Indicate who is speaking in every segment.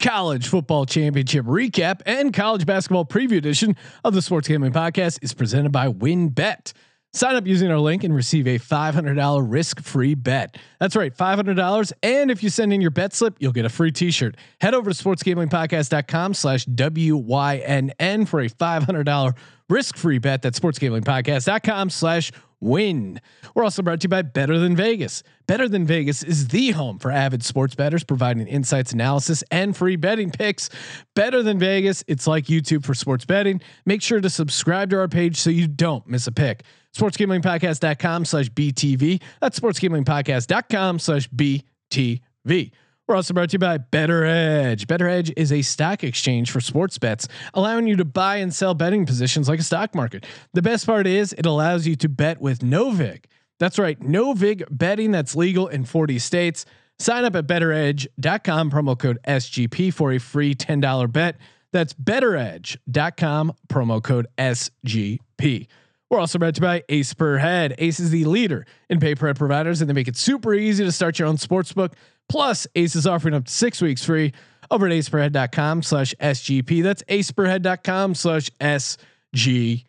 Speaker 1: college football championship recap and college basketball preview edition of the Sports Gambling Podcast is presented by WynnBET. Sign up using our link and receive a $500 risk-free bet. That's right, $500. And if you send in your bet slip, you'll get a free t-shirt. Head over to sportsgamblingpodcast.com slash W-Y-N-N for a $500 risk-free bet. That's sportsgamblingpodcast.com slash win. We're also brought to you by Better Than Vegas. Better Than Vegas is the home for avid sports bettors, providing insights, analysis, and free betting picks. Better Than Vegas, it's like YouTube for sports betting. Make sure to subscribe to our page so you don't miss a pick. Sportsgamblingpodcast.com slash BTV. That's sportsgamblingpodcast.com slash BTV. We're also brought to you by Bettor Edge. Bettor Edge is a stock exchange for sports bets, allowing you to buy and sell betting positions like a stock market. The best part is it allows you to bet with no vig. That's right, no vig betting that's legal in 40 states. Sign up at bettoredge.com, promo code SGP for a free $10 bet. That's bettoredge.com, promo code SGP. We're also brought to you by Ace Per Head. Ace is the leader in pay per head providers, and they make it super easy to start your own sports book. Plus, Ace is offering up to six weeks free over at aceperhead.com slash SGP. That's aceperhead.com slash SGP.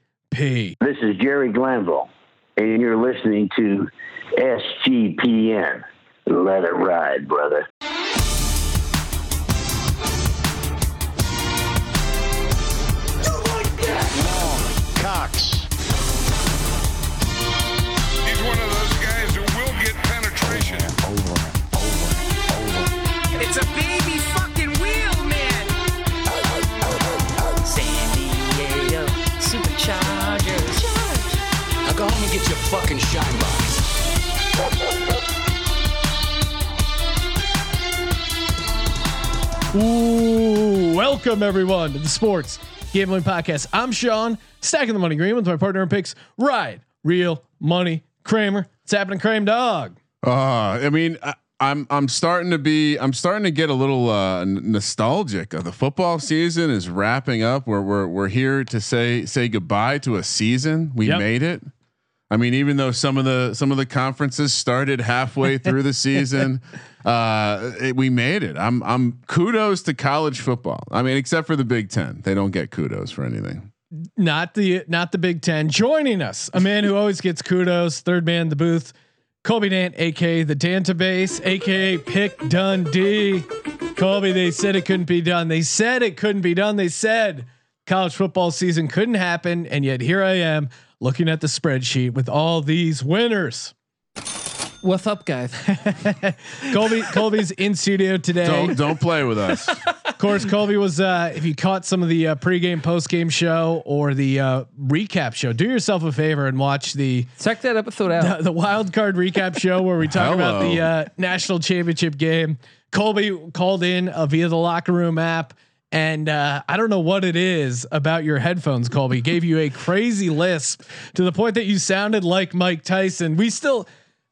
Speaker 2: This is Jerry Glanville, and you're listening to SGPN. Let it ride, brother.
Speaker 3: Go home and get your fucking shine box.
Speaker 1: Ooh, welcome everyone to the Sports Gambling Podcast. I'm Sean, stacking the money green with my partner in picks, Ride, Real Money, Kramer. What's happening, Kramer Dog?
Speaker 4: Uh, I mean, I, I'm I'm starting to be I'm starting to get a little uh, n- nostalgic. The football season is wrapping up. We're we're we're here to say say goodbye to a season. We
Speaker 1: Yep.
Speaker 4: made it. I mean, even though some of the some of the conferences started halfway through the season, uh, it, we made it. I'm I'm kudos to college football. I mean, except for the Big Ten, they don't get kudos for anything.
Speaker 1: Not the not the Big Ten. Joining us, a man who always gets kudos, third man in the booth, Colby Dant, aka the Dantabase, aka Pick Dundee. Colby, they said it couldn't be done. They said it couldn't be done. They said college football season couldn't happen, and yet here I am looking at the spreadsheet with all these winners.
Speaker 5: What's up, guys?
Speaker 1: Colby, Colby's in studio today.
Speaker 4: Don't don't play with us.
Speaker 1: Of course, Colby was. Uh, if you caught some of the uh, pregame, postgame show or the uh, recap show, do yourself a favor and watch the
Speaker 5: Check that episode out.
Speaker 1: the, the wild card recap show where we talk about the uh, national championship game. Colby called in uh, via the locker room app. And uh, I don't know what it is about your headphones, Colby. Gave you a crazy lisp to the point that you sounded like Mike Tyson. We still,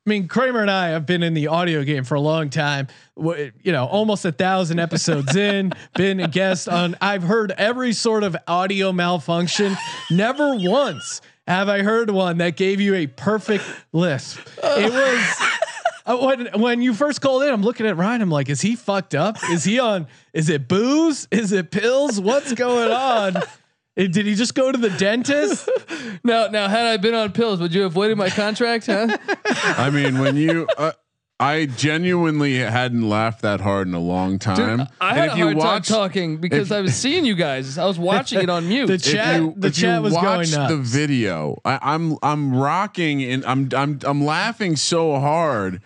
Speaker 1: I mean, Kramer and I have been in the audio game for a long time. You know, almost a thousand episodes in, been a guest on. I've heard every sort of audio malfunction. Never once have I heard one that gave you a perfect lisp. It was. Uh, when when you first called in, I'm looking at Ryan. I'm like, is he fucked up? Is he on? Is it booze? Is it pills? What's going on? Uh, Did he just go to the dentist?
Speaker 5: Now, now, had I been on pills, would you have voided my contract? Huh?
Speaker 4: I mean, when you, uh, I genuinely hadn't laughed that hard in a long time.
Speaker 5: I
Speaker 4: And
Speaker 5: had
Speaker 4: if
Speaker 5: a
Speaker 4: you
Speaker 5: hard
Speaker 4: watch-
Speaker 5: time talking because
Speaker 4: if-
Speaker 5: I was seeing you guys. I was watching it on mute.
Speaker 1: The
Speaker 4: if
Speaker 1: chat,
Speaker 4: you,
Speaker 1: the
Speaker 4: if
Speaker 1: chat
Speaker 4: you
Speaker 1: was going
Speaker 4: watch
Speaker 1: nuts.
Speaker 4: the video, I, I'm I'm rocking and I'm I'm I'm laughing so hard.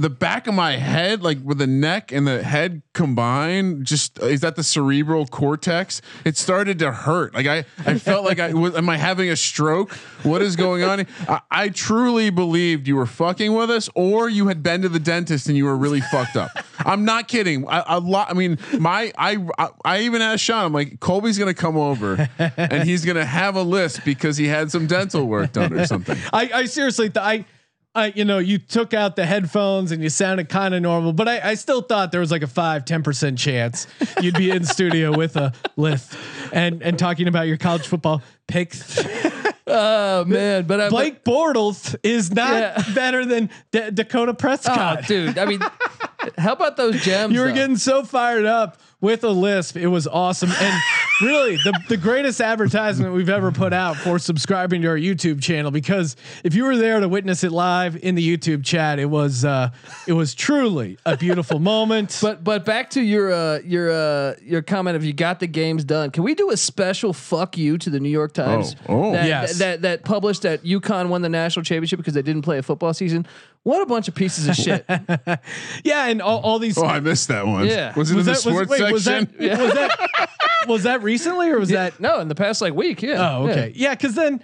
Speaker 4: The back of my head, like with the neck and the head combined, just is that the cerebral cortex? It started to hurt. Like I I felt like I was. Am I having a stroke? What is going on? I, I truly believed you were fucking with us, or you had been to the dentist and you were really fucked up. I'm not kidding. I, a lot. I mean, my I, I I even asked Sean. I'm like, Colby's gonna come over and he's gonna have a list because he had some dental work done or something.
Speaker 1: I, I seriously, th- I, I, you know, you took out the headphones and you sounded kind of normal, but I, I still thought there was like a five, 10% chance you'd be in studio with a lisp and, and talking about your college football picks.
Speaker 5: oh man, but I,
Speaker 1: Blake Bortles is not
Speaker 5: Yeah.
Speaker 1: better than D- Dakota
Speaker 5: oh,
Speaker 1: Prescott.
Speaker 5: dude. I mean, How about those gems?
Speaker 1: You were
Speaker 5: though?
Speaker 1: getting so fired up with a lisp. It was awesome. And really the, the greatest advertisement we've ever put out for subscribing to our YouTube channel, because if you were there to witness it live in the YouTube chat, it was, uh, it was truly a beautiful moment.
Speaker 5: But but back to your uh, your uh, your comment of you got the games done. Can we do a special fuck you to the New York Times?
Speaker 4: Oh, oh.
Speaker 5: that,
Speaker 1: Yes.
Speaker 5: that that published that UConn won the national championship because they didn't play a football season. What a bunch of pieces of shit.
Speaker 1: yeah. And all, all these,
Speaker 4: Oh, I missed that one.
Speaker 5: Yeah.
Speaker 4: Was it in the sports
Speaker 1: wait, was
Speaker 4: section?
Speaker 1: that, was that, was that recently or was that,
Speaker 5: no, in the past like week, yeah.
Speaker 1: Oh, okay. Yeah, because then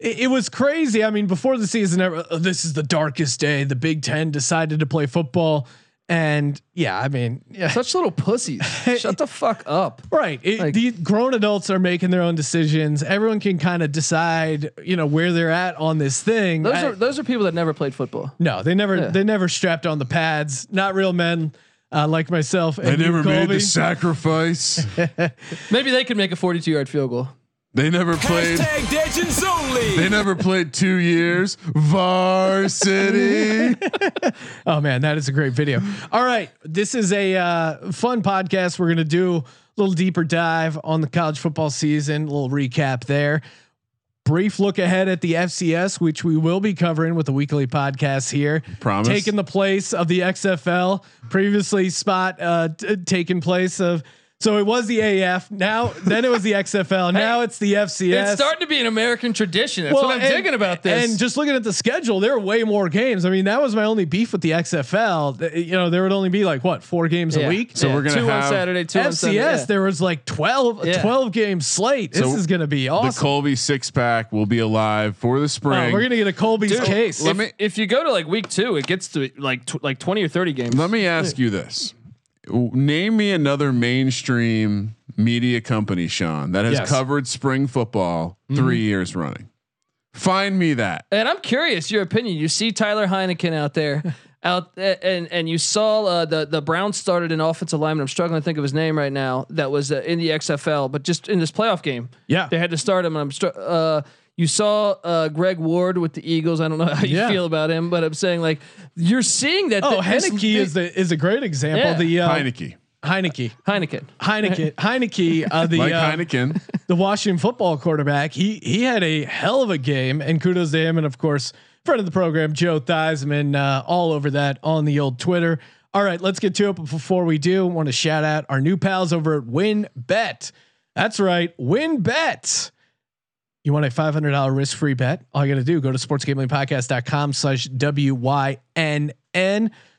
Speaker 1: it, it was crazy. I mean, before the season, ever, uh, this is the darkest day. The Big Ten decided to play football, and yeah, I mean, yeah,
Speaker 5: Such little pussies. Shut the fuck up.
Speaker 1: right. It,
Speaker 5: Like-
Speaker 1: the grown adults are making their own decisions. Everyone can kind of decide, you know, where they're at on this thing.
Speaker 5: Those
Speaker 1: I-
Speaker 5: are those are people that never played football.
Speaker 1: no, they never,
Speaker 5: Yeah.
Speaker 1: they never strapped on the pads. Not real men. Uh, like myself, and
Speaker 4: I
Speaker 1: you,
Speaker 4: never made the sacrifice.
Speaker 5: Maybe they could make a 42 yard field goal.
Speaker 4: They never played.
Speaker 3: Hashtag Legends only.
Speaker 4: They never played two years. Varsity.
Speaker 1: Oh man, that is a great video. All right, this is a uh, fun podcast. We're gonna do a little deeper dive on the college football season, a little recap there. Brief look ahead at the FCS, which we will be covering with the weekly podcast here.
Speaker 4: Promise.
Speaker 1: Taking the place of the XFL, previously spot uh, t- taking place of. So it was the AF. Now, then it was the XFL. Now it's the FCS.
Speaker 5: It's starting to be an American tradition. That's
Speaker 1: Well,
Speaker 5: what I'm
Speaker 1: and-
Speaker 5: digging about this.
Speaker 1: And just looking at the schedule, there are way more games. I mean, that was my only beef with the XFL. You know, there would only be like what four games
Speaker 5: Yeah.
Speaker 1: a week.
Speaker 4: So we're gonna
Speaker 5: two on
Speaker 4: have
Speaker 5: Saturday, two on
Speaker 1: FCS,
Speaker 5: Sunday. yeah.
Speaker 1: there was like 12,
Speaker 5: Yeah.
Speaker 1: 12 game slate. This
Speaker 4: So
Speaker 1: is going to be awesome. The.
Speaker 4: Colby six pack will be alive for the
Speaker 1: Oh,
Speaker 4: spring.
Speaker 1: we're gonna get a Colby's
Speaker 5: Dude,
Speaker 1: case.
Speaker 4: let
Speaker 5: if,
Speaker 4: me-
Speaker 5: if you go to like week two, it gets to like tw- like 20 or 30 games.
Speaker 4: Let me ask you this. Name me another mainstream media company, Sean, that has
Speaker 1: Yes. Mm-hmm.
Speaker 4: covered spring football 3 years running. Find me that.
Speaker 5: And I'm curious your opinion. You see Tyler Heineken out there, out and and you saw uh, the the Browns started an offensive lineman. I'm struggling to think of his name right now. That was uh, in the XFL, but just in this playoff game,
Speaker 1: Yeah.
Speaker 5: they had to start him. And I'm str- uh, you saw uh, Greg Ward with the Eagles. I don't know how you
Speaker 1: Yeah.
Speaker 5: feel about him, but I'm saying like you're seeing that.
Speaker 1: oh,
Speaker 5: th- Heinicke
Speaker 1: is the is a great example.
Speaker 5: Yeah.
Speaker 1: The uh,
Speaker 4: Heinicke.
Speaker 1: Heinicke.
Speaker 5: Heineken.
Speaker 1: Heinicke, Heinicke, uh, the
Speaker 4: Like
Speaker 1: uh,
Speaker 4: Heineken.
Speaker 1: the Washington football quarterback. He he had a hell of a game, and kudos to him, and of course, friend of the program, Joe Theismann, uh, all over that on the old Twitter. All right, let's get to it. But before we do, want to shout out our new pals over at WynnBet. That's right, WynnBet. You want a $500 risk free bet? All you got to do, go to sportsgamblingpodcast.com slash W-Y-N-N.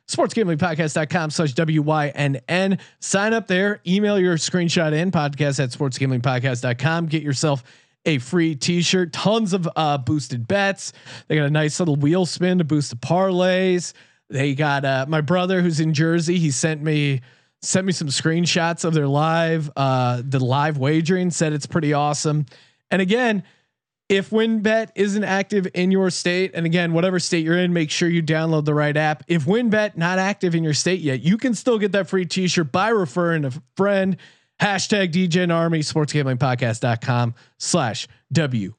Speaker 1: Sportsgamblingpodcast.com slash W-Y-N-N. Sign up there, email your screenshot in, podcast at sportsgamblingpodcast.com. Get yourself a free t-shirt, tons of uh, boosted bets. They got a nice little wheel spin to boost the parlays. They got uh, my brother who's in Jersey. He sent me sent me some screenshots of their live uh, the live wagering. Said it's pretty awesome. And again, if WynnBet isn't active in your state, and again, whatever state you're in, make sure you download the right app. If WynnBet not active in your state yet, you can still get that free t-shirt by referring a friend. Hashtag Degen Army, sportsgamblingpodcast.com slash W-Y-N-N.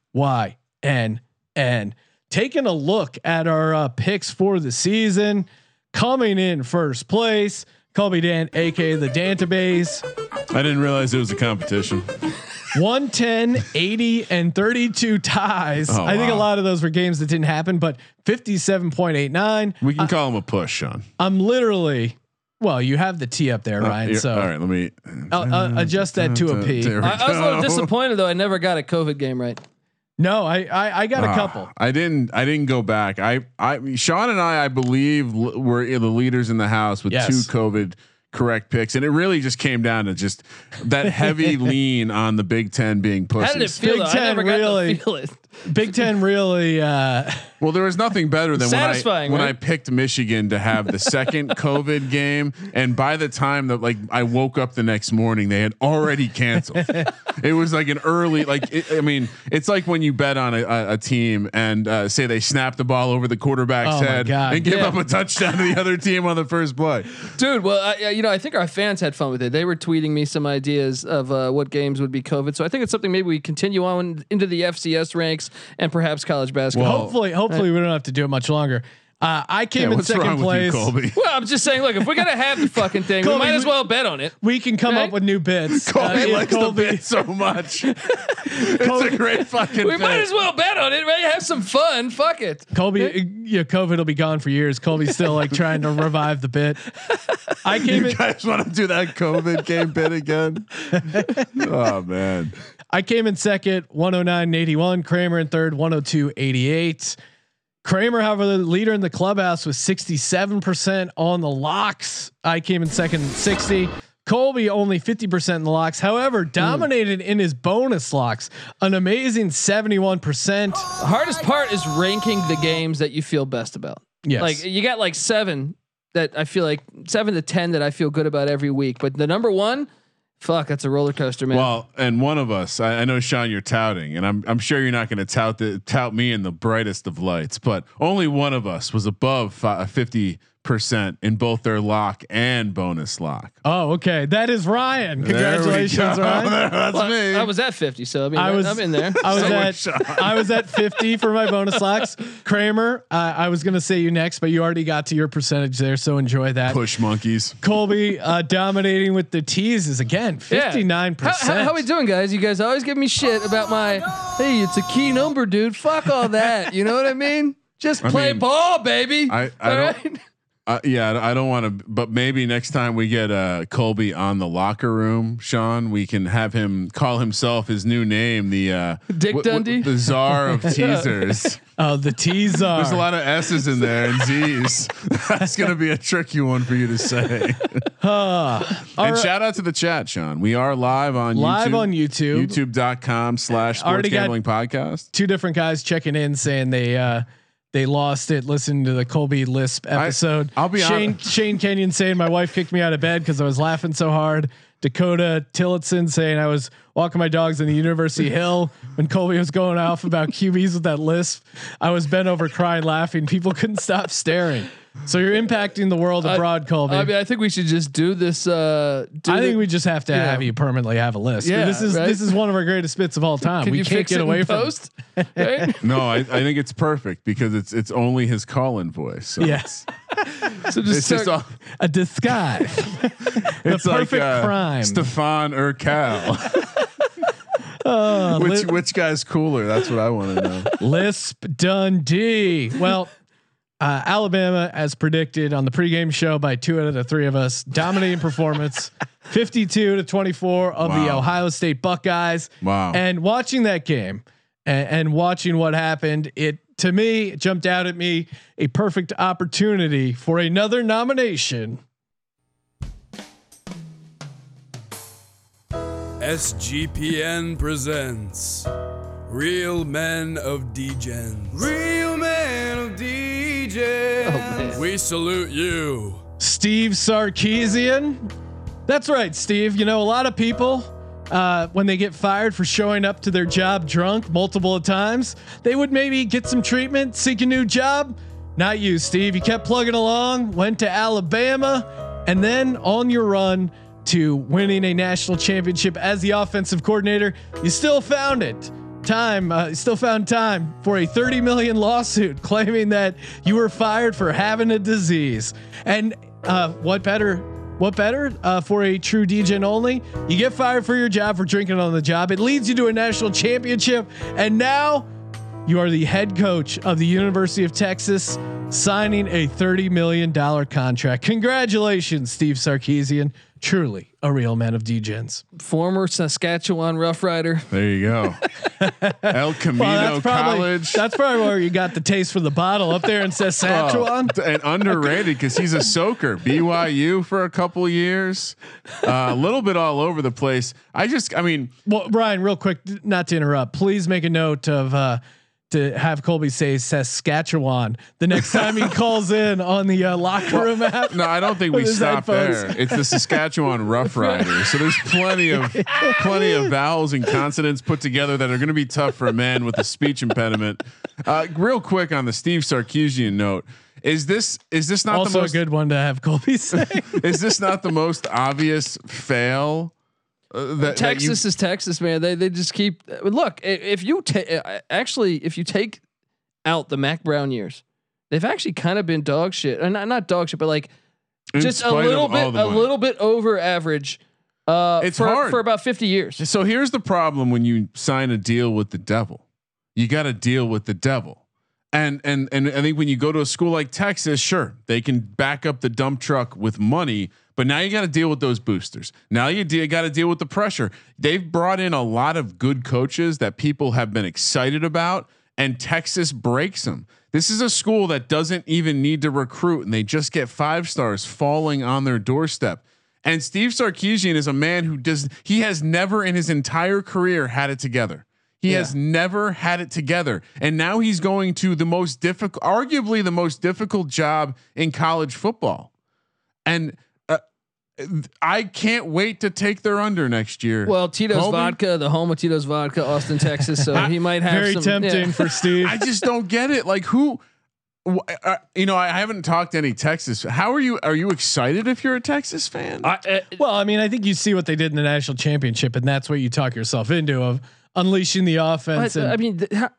Speaker 1: Taking a look at our uh, picks for the season. Coming in first place, Colby Dant, aka the Dantabase.
Speaker 4: I didn't realize it was a competition.
Speaker 1: 110, 80, and 32 ties.
Speaker 4: Oh,
Speaker 1: I think a lot of those were games that didn't happen, but 57.89.
Speaker 4: We can call him a push, Sean.
Speaker 1: I'm literally, well, you have the T up there,
Speaker 4: Uh,
Speaker 1: Ryan. so
Speaker 4: all right, let me
Speaker 1: I'll, I'll adjust that to a P.
Speaker 4: There we
Speaker 5: I, I was a little disappointed though. I never got a COVID game right.
Speaker 1: No, I, I, I got a
Speaker 4: Ah,
Speaker 1: couple.
Speaker 4: I didn't. I didn't go back. I. I. Sean and I. I believe l- were the leaders in the house with
Speaker 1: Yes.
Speaker 4: two COVID correct picks, and it really just came down to just that heavy lean on the Big Ten being pushed.
Speaker 5: How did it feel?
Speaker 1: Big
Speaker 5: though? I
Speaker 1: Ten
Speaker 5: never got
Speaker 1: really-
Speaker 5: to feel it.
Speaker 1: Big Ten really, uh,
Speaker 4: Well, there was nothing better than when I
Speaker 5: Satisfying,
Speaker 4: when? I picked Michigan to have the second COVID game, and by the time that like I woke up the next morning, they had already canceled. it was like an early like it, I mean, it's like when you bet on a, a, a team and uh, say they snap the ball over the quarterback's
Speaker 1: Oh
Speaker 4: head and give
Speaker 5: Yeah.
Speaker 4: up a touchdown to the other team on the first play.
Speaker 5: Dude, well, I, I- you know, I think our fans had fun with it. They were tweeting me some ideas of uh, what games would be COVID. So I think it's something maybe we continue on into the FCS ranks and perhaps college basketball.
Speaker 1: hopefully, hopefully we don't have to do it much longer. Uh, I came
Speaker 4: Yeah,
Speaker 1: in second place.
Speaker 4: you,
Speaker 5: Well, I'm just saying, look, if we're gonna have the fucking thing, we might as well bet on it.
Speaker 1: We can come
Speaker 5: Right?
Speaker 1: up with new bits.
Speaker 4: Colby
Speaker 1: Uh, yeah,
Speaker 4: likes
Speaker 1: Colby-
Speaker 4: the bit so much. it's a great fucking.
Speaker 5: We might as well bet on it, right? Have some fun. Fuck it.
Speaker 1: Colby, uh, yeah, COVID will be gone for years. Colby's still like trying to revive the bit. I came
Speaker 4: You
Speaker 1: in,
Speaker 4: guys want to do that COVID game bit again? oh man.
Speaker 1: I came in second, 109.81. Kramer in third, 102.88. Kramer, however, the leader in the clubhouse was 67% on the locks. I came in second, 60. Colby only 50% in the locks. However, hmm. dominated in his bonus locks, an amazing 71%.
Speaker 5: The hardest part is ranking the games that you feel best about.
Speaker 1: Yes.
Speaker 5: Like you got like seven that I feel like seven to ten that I feel good about every week. But the number one, fuck, that's a roller coaster, man.
Speaker 4: Well, and one of us, I, I know Sean, you're touting, and I'm I'm sure you're not going to tout the tout me in the brightest of lights, but only one of us was above uh, fifty percent in both their lock and bonus lock.
Speaker 1: Oh, okay. That is Ryan. Congratulations. Ryan.
Speaker 4: That's
Speaker 5: Well,
Speaker 4: me.
Speaker 5: I was at fifty, so I mean,
Speaker 1: I
Speaker 5: I
Speaker 1: was-
Speaker 5: I'm in there.
Speaker 1: I was
Speaker 4: So
Speaker 1: at. I was at 50 for my bonus locks. Kramer, uh, I was gonna say you next, but you already got to your percentage there, so enjoy that.
Speaker 4: Push monkeys.
Speaker 1: Colby uh, dominating with the teases again, 59%.
Speaker 5: How, how, how we doing, guys? You guys always give me shit about my. Hey, it's a key number, dude. Fuck all that. You know what I mean? Just
Speaker 4: I
Speaker 5: play
Speaker 4: mean,
Speaker 5: ball, baby.
Speaker 4: I- I
Speaker 5: All
Speaker 4: don't-
Speaker 5: right?
Speaker 4: Uh, yeah, I don't want to, but maybe next time we get uh, Colby on the locker room, Sean, we can have him call himself his new name, the uh,
Speaker 5: Dick Dundee?
Speaker 4: the czar of teasers.
Speaker 1: Oh, the teaser.
Speaker 4: There's a lot of S's in there and Z's. That's gonna be a tricky one for you to say. and shout out to the chat, Sean. We are live on YouTube.
Speaker 1: Live
Speaker 4: YouTube,
Speaker 1: on YouTube.
Speaker 4: YouTube.com slash sports gambling podcast.
Speaker 1: Two different guys checking in saying they uh they lost it listening to the Colby Lisp episode.
Speaker 4: I'll be
Speaker 1: Shane
Speaker 4: honest-
Speaker 1: Shane Kenyon saying my wife kicked me out of bed because I was laughing so hard. Dakota Tillotson saying I was walking my dogs in the University Hill when Colby was going off about QBs with that lisp. I was bent over crying laughing. People couldn't stop staring. So you're impacting the world abroad, Colby.
Speaker 5: I mean, I think we should just do this. Uh, do
Speaker 1: I
Speaker 5: the-
Speaker 1: think we just have to
Speaker 5: yeah.
Speaker 1: have you permanently have a list.
Speaker 5: Yeah,
Speaker 1: this is
Speaker 5: right?
Speaker 1: this is one of our greatest bits of all time.
Speaker 5: Can
Speaker 1: we
Speaker 5: you
Speaker 1: can't
Speaker 5: fix
Speaker 1: get
Speaker 5: it
Speaker 1: away
Speaker 5: in
Speaker 1: from
Speaker 5: post? Right?
Speaker 4: No, I, I think it's perfect because it's it's only his call-in voice. So
Speaker 1: Yes,
Speaker 5: So just
Speaker 4: It's just
Speaker 5: start-
Speaker 4: all,
Speaker 1: a disguise.
Speaker 4: it's
Speaker 1: perfect
Speaker 4: like uh,
Speaker 1: crime.
Speaker 4: Stefan Urquelle.
Speaker 1: Uh,
Speaker 4: which
Speaker 1: Li-
Speaker 4: which guy's cooler? That's what I want to know.
Speaker 1: Lisp Dundee. Well, uh, Alabama, as predicted on the pregame show by two out of the three of us, dominating performance, fifty-two to twenty-four of the Ohio State Buckeyes.
Speaker 4: Wow.
Speaker 1: And watching that game and, and watching what happened, it to me it jumped out at me a perfect opportunity for another nomination.
Speaker 6: SGPN presents Real Men of Degens. Real Men of Degens.
Speaker 5: Oh,
Speaker 6: we salute you.
Speaker 1: Steve Sarkisian. That's right, Steve. You know, a lot of people, uh, when they get fired for showing up to their job drunk multiple times, they would maybe get some treatment, seek a new job. Not you, Steve. You kept plugging along, went to Alabama, and then on your run to winning a national championship as the offensive coordinator, you still found it. Time, uh, still found time for a 30 million lawsuit claiming that you were fired for having a disease. And uh, what better? What better uh, for a true degen only? You get fired for your job for drinking on the job. It leads you to a national championship, and now you are the head coach of the University of Texas, signing a $30 million contract. Congratulations, Steve Sarkisian. Truly a real man of degens.
Speaker 5: former Saskatchewan Rough Rider.
Speaker 4: There you go. El Camino
Speaker 1: Well, that's probably
Speaker 4: College.
Speaker 1: that's probably where you got the taste for the bottle up there in Saskatchewan.
Speaker 4: Oh, and underrated because he's a soaker. BYU for a couple years, uh, a little bit all over the place. I just, I mean,
Speaker 1: Well, Brian, real quick, not to interrupt, please make a note of uh, to have Colby say Saskatchewan the next time he calls in on the uh, locker room app.
Speaker 4: no, I don't think we stop there. It's the Saskatchewan Rough Riders. So there's plenty of plenty of vowels and consonants put together that are going to be tough for a man with a speech impediment. Uh, real quick on the Steve Sarkisian note. Is this is this not the
Speaker 1: Also, a
Speaker 4: most
Speaker 1: good one to have Colby say.
Speaker 4: is this not the most obvious fail uh, that, that you-
Speaker 5: Texas is Texas, man. They they just keep look. If you uh, actually, if you take out the Mack Brown years, they've actually kind of been dog shit, and not, not dog shit, but like just a little bit, a little bit over average. Uh,
Speaker 4: It's
Speaker 5: for,
Speaker 4: hard.
Speaker 5: for about fifty years.
Speaker 4: So here's the problem when you sign a deal with the devil. You got to deal with the devil. And and and I think when you go to a school like Texas, sure, they can back up the dump truck with money, but now you got to deal with those boosters. Now you de- got to deal with the pressure. They've brought in a lot of good coaches that people have been excited about, and Texas breaks them. This is a school that doesn't even need to recruit, and they just get five stars falling on their doorstep. And Steve Sarkisian is a man who does he has never in his entire career had it together. He has never had it together. And now he's going to the most difficult arguably the most difficult job in college football. And I can't wait to take their under next year.
Speaker 5: Well, Tito's
Speaker 4: Colby?
Speaker 5: vodka, the home of Tito's vodka, Austin, Texas. So he might have
Speaker 1: Very
Speaker 5: some,
Speaker 1: tempting
Speaker 5: yeah.
Speaker 1: for Steve.
Speaker 4: I just don't get it. Like who uh, you know, I haven't talked to any Texas. How are you? Are you excited if you're a Texas fan?
Speaker 5: I, uh,
Speaker 1: Well, I mean, I think you see what they did in the national championship, and that's what you talk yourself into of unleashing the offense.
Speaker 5: But,
Speaker 1: and,
Speaker 5: I mean, th- how,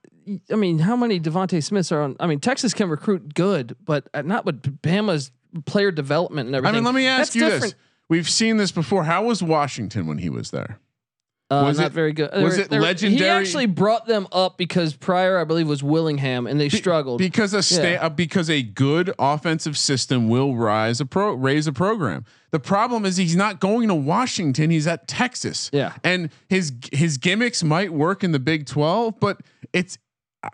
Speaker 5: I mean, how many DeVonta Smiths are on? I mean, Texas can recruit good, but uh, not with Bama's player development and
Speaker 4: I
Speaker 5: everything.
Speaker 4: mean, let me ask
Speaker 5: That's
Speaker 4: you
Speaker 5: different.
Speaker 4: this. We've seen this before. How was Washington when he was there?
Speaker 5: Uh,
Speaker 4: Was
Speaker 5: not
Speaker 4: it-
Speaker 5: very good.
Speaker 4: was
Speaker 5: were-
Speaker 4: it
Speaker 5: were- He actually brought them up because prior, I believe, was Willingham, and they struggled.
Speaker 4: because a sta-
Speaker 5: Yeah.
Speaker 4: uh, because a good offensive system will rise a pro raise a program. The problem is he's not going to Washington. He's at Texas.
Speaker 5: Yeah.
Speaker 4: and his his gimmicks might work in the Big Twelve, but it's.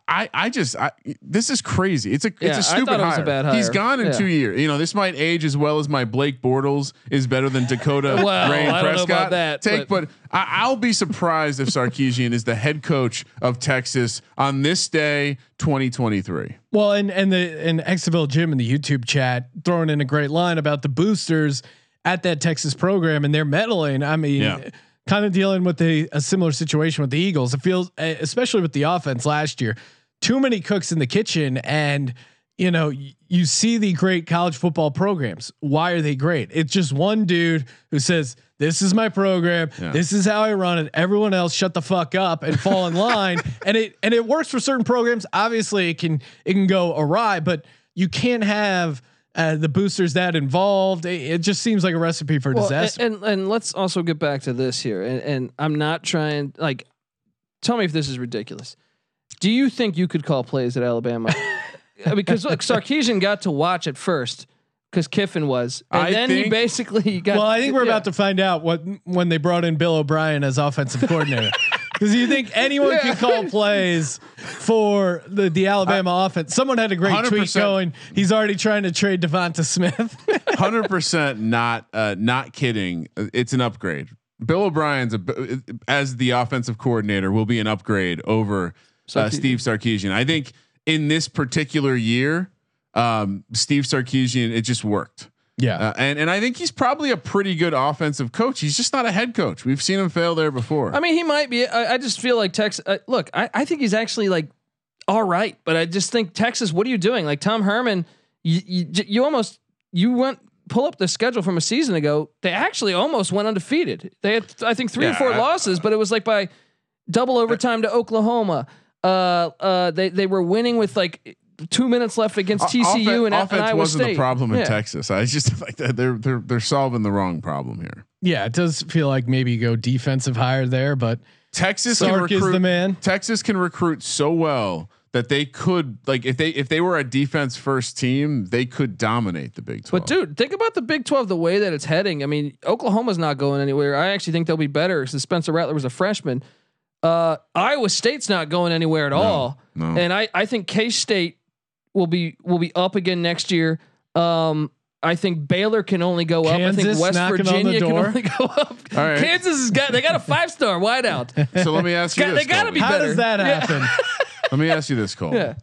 Speaker 4: I, I just I, this is crazy. It's a
Speaker 5: Yeah,
Speaker 4: it's
Speaker 5: I
Speaker 4: a stupid
Speaker 5: thought it was a
Speaker 4: hire.
Speaker 5: bad
Speaker 4: He's
Speaker 5: hire.
Speaker 4: gone in
Speaker 5: Yeah.
Speaker 4: two years. You know this might age as well as my Blake Bortles is better than Dakota
Speaker 5: Well,
Speaker 4: Rain
Speaker 5: I don't know
Speaker 4: Prescott
Speaker 5: about that,
Speaker 4: take.
Speaker 5: but-
Speaker 4: But, I, I'll be surprised if Sarkisian is the head coach of Texas on this day, 2023.
Speaker 1: Well, and and the and XFL Jim in the YouTube chat throwing in a great line about the boosters at that Texas program and they're meddling. I mean,
Speaker 4: Yeah.
Speaker 1: Kind of dealing with a, a similar situation with the Eagles. It feels, especially with the offense last year, too many cooks in the kitchen, and you know y- you see the great college football programs. Why are they great? It's just one dude who says. This is my program. This is how I run it. Everyone else shut the fuck up and fall in line. and it and it works for certain programs. Obviously, it can it can go awry, but you can't have uh, the boosters that involved. It, it just seems like a recipe for
Speaker 5: Well,
Speaker 1: disaster.
Speaker 5: and, and and let's also get back to this here. And, and I'm not trying like, tell me if this is ridiculous. Do you think you could call plays at Alabama? Uh, because look, Sarkisian got to watch it first because Kiffin was, and
Speaker 4: I
Speaker 5: then he
Speaker 4: think-
Speaker 5: basically got.
Speaker 1: well, I think we're
Speaker 5: yeah.
Speaker 1: about to find out what when they brought in Bill O'Brien as offensive coordinator. Because you think anyone can call plays for the, the Alabama offense? Someone had a great tweet
Speaker 4: 100%.
Speaker 1: going. He's already trying to trade Devonta Smith.
Speaker 4: Hundred percent, not uh, not kidding. It's an upgrade. Bill O'Brien's a, as the offensive coordinator will be an upgrade over uh,
Speaker 5: Sarkisian.
Speaker 4: Steve Sarkisian. I think in this particular year, um, Steve Sarkisian it just worked.
Speaker 1: Yeah,
Speaker 4: Uh, and and I think he's probably a pretty good offensive coach. He's just not a head coach. We've seen him fail there before.
Speaker 5: I mean, he might be. I, I just feel like Texas. Uh, look, I, I think he's actually like all right, but I just think Texas. What are you doing? Like Tom Herman, you you, you almost you went pull up the schedule from a season ago. They actually almost went undefeated. They had I think three or four
Speaker 4: I-
Speaker 5: losses, but it was like by double overtime to Oklahoma. Uh, uh, they they were winning with like two minutes left against TCU
Speaker 4: Offen-
Speaker 5: and, and
Speaker 4: offense
Speaker 5: Iowa
Speaker 4: wasn't
Speaker 5: State.
Speaker 4: the problem in
Speaker 5: Yeah.
Speaker 4: Texas. I just like that they're they're they're solving the wrong problem here.
Speaker 1: yeah. It does feel like maybe go defensive higher there, but
Speaker 4: Texas can
Speaker 1: Sark is
Speaker 4: recruit,
Speaker 1: the man.
Speaker 4: Texas can recruit so well that they could like if they if they were a defense first team, they could dominate the Big Twelve.
Speaker 5: But dude, think about the Big Twelve, the way that it's heading. I mean, Oklahoma's not going anywhere. I actually think they'll be better since Spencer Rattler was a freshman. Uh, Iowa State's not going anywhere at all,
Speaker 4: no.
Speaker 5: and I I think K State will be will be up again next year. Um, I think Baylor can only go up. I think West
Speaker 1: knocking on
Speaker 5: Virginia can only go up.
Speaker 4: All right.
Speaker 5: Kansas has got they got a five star wideout.
Speaker 4: so let me ask you
Speaker 5: Got-
Speaker 4: this.
Speaker 5: they gotta be
Speaker 1: how
Speaker 5: better.
Speaker 1: does that
Speaker 5: Yeah.
Speaker 1: happen?
Speaker 4: Let me ask you this, Cole.
Speaker 5: Yeah.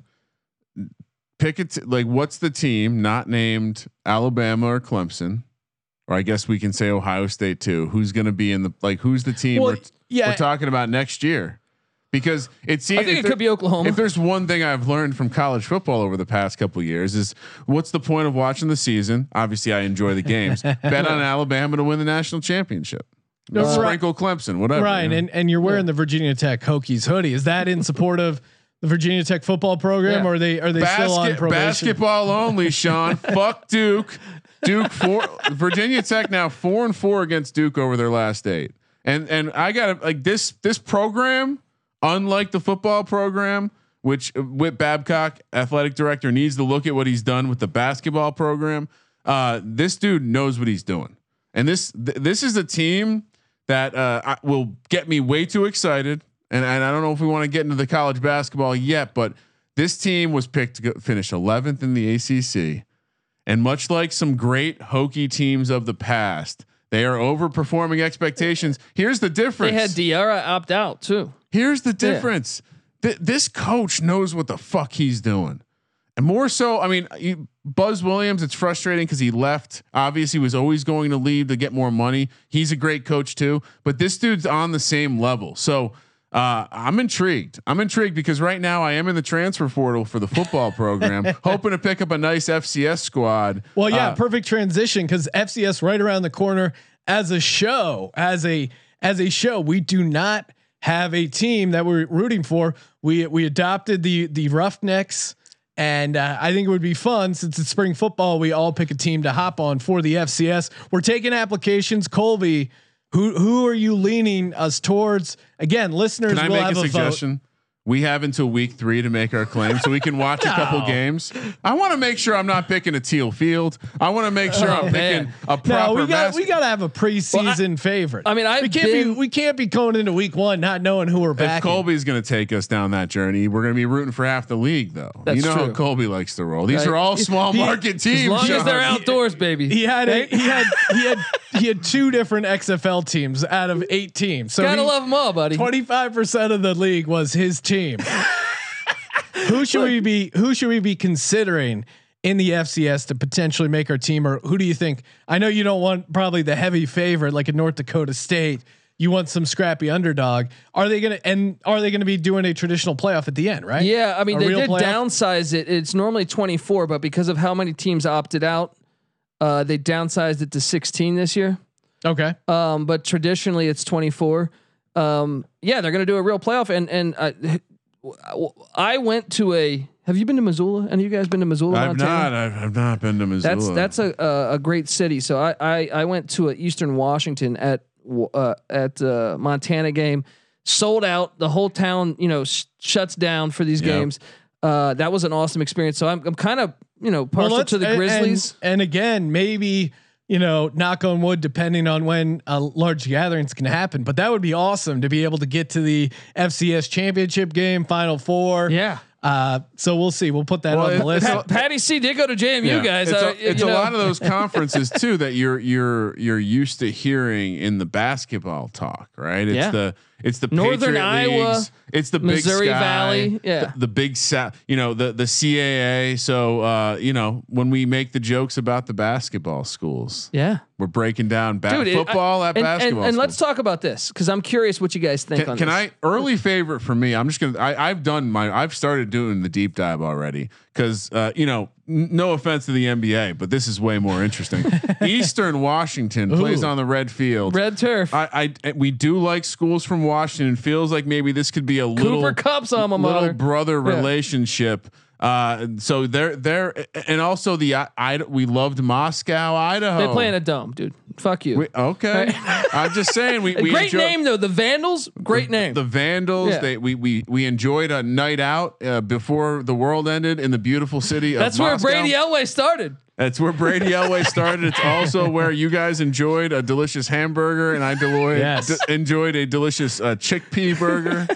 Speaker 4: Pick it like what's the team not named Alabama or Clemson? Or I guess we can say Ohio State too. Who's going to be in the like? Who's the team
Speaker 1: Well,
Speaker 4: we're,
Speaker 1: yeah.
Speaker 4: we're talking about next year? Because it seems
Speaker 5: I think it
Speaker 4: there-
Speaker 5: could be Oklahoma.
Speaker 4: If there's one thing I've learned from college football over the past couple years is what's the point of watching the season? Obviously, I enjoy the games. Bet on Alabama to win the national championship.
Speaker 1: No, right.
Speaker 4: Sprinkle Clemson, whatever.
Speaker 1: Ryan,
Speaker 4: you know?
Speaker 1: and, and you're wearing the Virginia Tech Hokies hoodie. Is that in support of the Virginia Tech football program,
Speaker 5: Yeah.
Speaker 1: or are they are they still on
Speaker 4: Basket,
Speaker 1: probation?
Speaker 4: basketball only, Sean. Fuck Duke. Duke four. Virginia Tech now four and four against Duke over their last eight. And and I got to like this this program, unlike the football program, which uh, Whit Babcock, athletic director, needs to look at what he's done with the basketball program. Uh, this dude knows what he's doing, and this th- this is a team that uh, will get me way too excited. And, and I don't know if we want to get into the college basketball yet, but this team was picked to go, finish 11th in the ACC. And much like some great Hokie teams of the past, they are overperforming expectations. Here's the difference: They
Speaker 5: had Diarra opt out too.
Speaker 4: Here's the difference. Th- this coach knows what the fuck he's doing. And more so, I mean, you, Buzz Williams, it's frustrating because he left. Obviously, he was always going to leave to get more money. He's a great coach too, but this dude's on the same level. So uh, I'm intrigued. I'm intrigued because right now I am in the transfer portal for the football program, hoping to pick up a nice FCS squad.
Speaker 1: Well, yeah,
Speaker 4: Uh,
Speaker 1: perfect transition because FCS right around the corner. As a show, as a as a show, we do not have a team that we're rooting for. We we adopted the the Roughnecks, and uh, I think it would be fun since it's spring football. We all pick a team to hop on for the FCS. We're taking applications. Colby, who who are you leaning us towards? Again, listeners
Speaker 4: Can I
Speaker 1: will
Speaker 4: make
Speaker 1: have
Speaker 4: a
Speaker 1: a, vote.
Speaker 4: Suggestion? We have until week three to make our claim, so we can watch a couple games. I want to make sure I'm not picking a teal field. I want to make sure I'm oh,
Speaker 5: picking
Speaker 4: a proper.
Speaker 1: No, we got we got to have a preseason favorite.
Speaker 5: I mean, I've
Speaker 1: we can't be we can't be going into week one not knowing who we're
Speaker 4: If. Colby's going to take us down that journey, we're going to be rooting for half the league, though.
Speaker 5: That's
Speaker 4: you know how. Colby likes to roll. These
Speaker 5: Right.
Speaker 4: are all small
Speaker 1: He-
Speaker 4: market teams.
Speaker 5: As long as they're outdoors, baby.
Speaker 1: he had a, he had he had he had two different XFL teams out of eight teams. So
Speaker 5: Gotta love them all, buddy.
Speaker 1: twenty five percent of the league was his team. Who should we be? Who should we be considering in the FCS to potentially make our team? Or who do you think? I know you don't want probably the heavy favorite like a North Dakota State. You want some scrappy underdog. Are they gonna and are they gonna be doing a traditional playoff at the end? Right?
Speaker 5: Yeah, I mean
Speaker 1: A
Speaker 5: they did
Speaker 1: playoff?
Speaker 5: downsize it. It's normally 24, but because of how many teams opted out, uh, they downsized it to 16 this year.
Speaker 1: Okay.
Speaker 5: Um, but traditionally it's 24. Um, yeah, they're gonna do a real playoff. And and uh, I went to a. Have you been to Missoula? Any of you guys been to Missoula?
Speaker 4: I've
Speaker 5: Montana?
Speaker 4: not. I've, I've not been to Missoula.
Speaker 5: That's that's a a, a great city. So I, I I went to a Eastern Washington at uh, at uh, Montana game, sold out. The whole town you know sh- shuts down for these
Speaker 4: Yep.
Speaker 5: games. Uh, that was an awesome experience. So I'm I'm kind of you know partial
Speaker 1: let's-
Speaker 5: to the
Speaker 1: and-
Speaker 5: Grizzlies.
Speaker 1: And, and again, maybe you know, knock on wood, depending on when uh, large gatherings can happen. But that would be awesome to be able to get to the FCS championship game, Final Four.
Speaker 5: yeah.
Speaker 1: Uh, so we'll see. We'll put that
Speaker 4: Well,
Speaker 1: on the list.
Speaker 4: it's
Speaker 5: Pat, Patty C did go to JMU,
Speaker 4: Yeah.
Speaker 5: guys.
Speaker 4: It's,
Speaker 5: Uh,
Speaker 4: a, it's
Speaker 5: you
Speaker 4: a lot of those conferences too that you're you're you're used to hearing in the basketball talk, right? It's
Speaker 5: Yeah.
Speaker 4: the it's the
Speaker 5: Northern
Speaker 4: Patriot
Speaker 5: Iowa,
Speaker 4: Leagues, it's the
Speaker 5: Missouri
Speaker 4: Big Sky,
Speaker 5: Valley, yeah.
Speaker 4: the, the Big South, you know, the the CAA. So uh, you know, when we make the jokes about the basketball schools,
Speaker 5: Yeah.
Speaker 4: we're breaking down ba-
Speaker 5: Dude, it-
Speaker 4: football
Speaker 5: I-
Speaker 4: at
Speaker 5: and,
Speaker 4: basketball.
Speaker 5: And, and let's talk about this because I'm curious what you guys think
Speaker 4: Can,
Speaker 5: on
Speaker 4: can. I early favorite for me? I'm just gonna. I, I've done my. I've started doing the deep dive already because uh, you know, n- no offense to the NBA, but this is way more interesting. Eastern Washington plays on the red field.
Speaker 5: Red turf.
Speaker 4: I, I we do like schools from Washington. Feels like maybe this could be a
Speaker 5: Cooper
Speaker 4: little
Speaker 5: Kupp's alma
Speaker 4: little
Speaker 5: mater.
Speaker 4: brother
Speaker 5: Yeah.
Speaker 4: relationship. Uh, so they're they're and also the I, I we loved Moscow, Idaho.
Speaker 5: They play in a dome, dude. Fuck you.
Speaker 4: We, okay, I'm just saying we, we
Speaker 5: great
Speaker 4: enjoy-
Speaker 5: name though. The Vandals. Great name.
Speaker 4: the Vandals.
Speaker 5: Yeah.
Speaker 4: They we we we enjoyed a night out uh, before the world ended in the beautiful city of
Speaker 5: That's where
Speaker 4: Moscow.
Speaker 5: Brady Elway started.
Speaker 4: That's where Brady Elway started. It's also where you guys enjoyed a delicious hamburger, and I Deloy
Speaker 1: Yes.
Speaker 4: d- enjoyed a delicious uh, chickpea burger.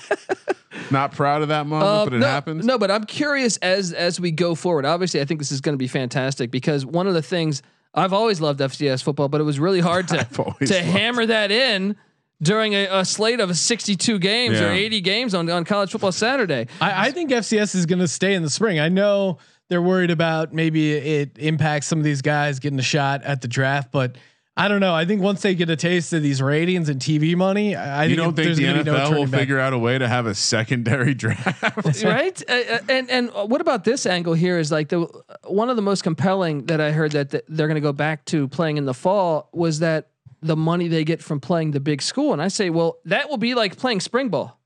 Speaker 4: Not proud of that moment,
Speaker 5: Uh,
Speaker 4: but it
Speaker 5: no,
Speaker 4: happened.
Speaker 5: No, but I'm curious as as we go forward. Obviously, I think this is going to be fantastic because one of the things I've always loved FCS football, but it was really hard to to
Speaker 4: loved
Speaker 5: hammer that in during a, a slate of 62 games or 80 games on on college football Saturday.
Speaker 1: I, I think FCS is going to stay in the spring. I know they're worried about maybe it impacts some of these guys getting a shot at the draft, but I don't know. I think once they get a taste of these ratings and TV money, I, I
Speaker 4: you don't think
Speaker 1: there's
Speaker 4: the
Speaker 1: gonna no
Speaker 4: NFL will
Speaker 1: back.
Speaker 4: figure out a way to have a secondary draft?
Speaker 5: right? Uh, uh, and and what about this angle here? Is like the one of the most compelling that I heard that, that they're going to go back to playing in the fall was that the money they get from playing the big school, and I say, well, that will be like playing spring ball.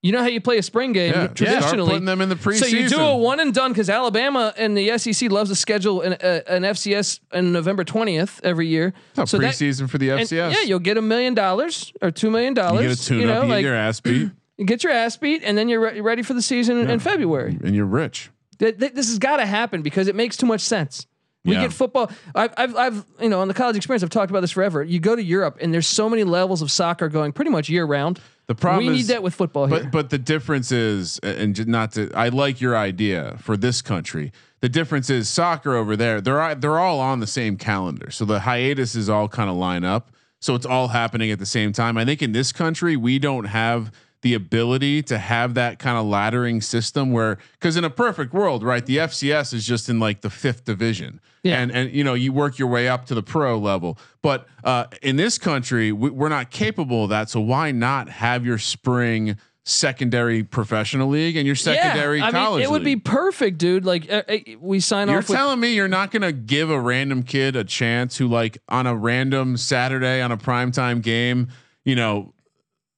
Speaker 5: You know how you play a spring game
Speaker 4: Yeah,
Speaker 5: traditionally.
Speaker 4: putting them in the preseason.
Speaker 5: So you do a one and done because Alabama and the SEC loves to schedule an, uh, an FCS on November twentieth every year.
Speaker 4: No,
Speaker 5: so that-
Speaker 4: preseason for the
Speaker 5: and,
Speaker 4: FCS.
Speaker 5: yeah, you'll get a million dollars or two million dollars.
Speaker 4: you get a tune up, you get your ass beat,
Speaker 5: you get your ass beat, and then you're re- ready for the season in- in February.
Speaker 4: and you're rich.
Speaker 5: Th- th- This has got to happen because it makes too much sense. We
Speaker 4: Yeah.
Speaker 5: get football. I've, I've, I've, you know, on the college experience, I've talked about this forever. You go to Europe, and there's so many levels of soccer going pretty much year round.
Speaker 4: The problem
Speaker 5: we
Speaker 4: is,
Speaker 5: need that with football here.
Speaker 4: But but the difference is, and not to, I like your idea for this country. The difference is soccer over there. They're they're all on the same calendar, so the hiatuses all kind of line up. So it's all happening at the same time. I think in this country we don't have the ability to have that kind of laddering system where because in a perfect world, right, the FCS is just in like the fifth division.
Speaker 5: Yeah.
Speaker 4: And and you know you work your way up to the pro level, but uh, in this country we, we're not capable of that. So why not have your spring secondary professional league and your secondary
Speaker 5: yeah, I
Speaker 4: college?
Speaker 5: mean, it would be perfect, dude. Like uh, uh, we sign off.
Speaker 4: You're
Speaker 5: off. With,
Speaker 4: telling me you're not gonna give a random kid a chance who like on a random Saturday on a primetime game, you know,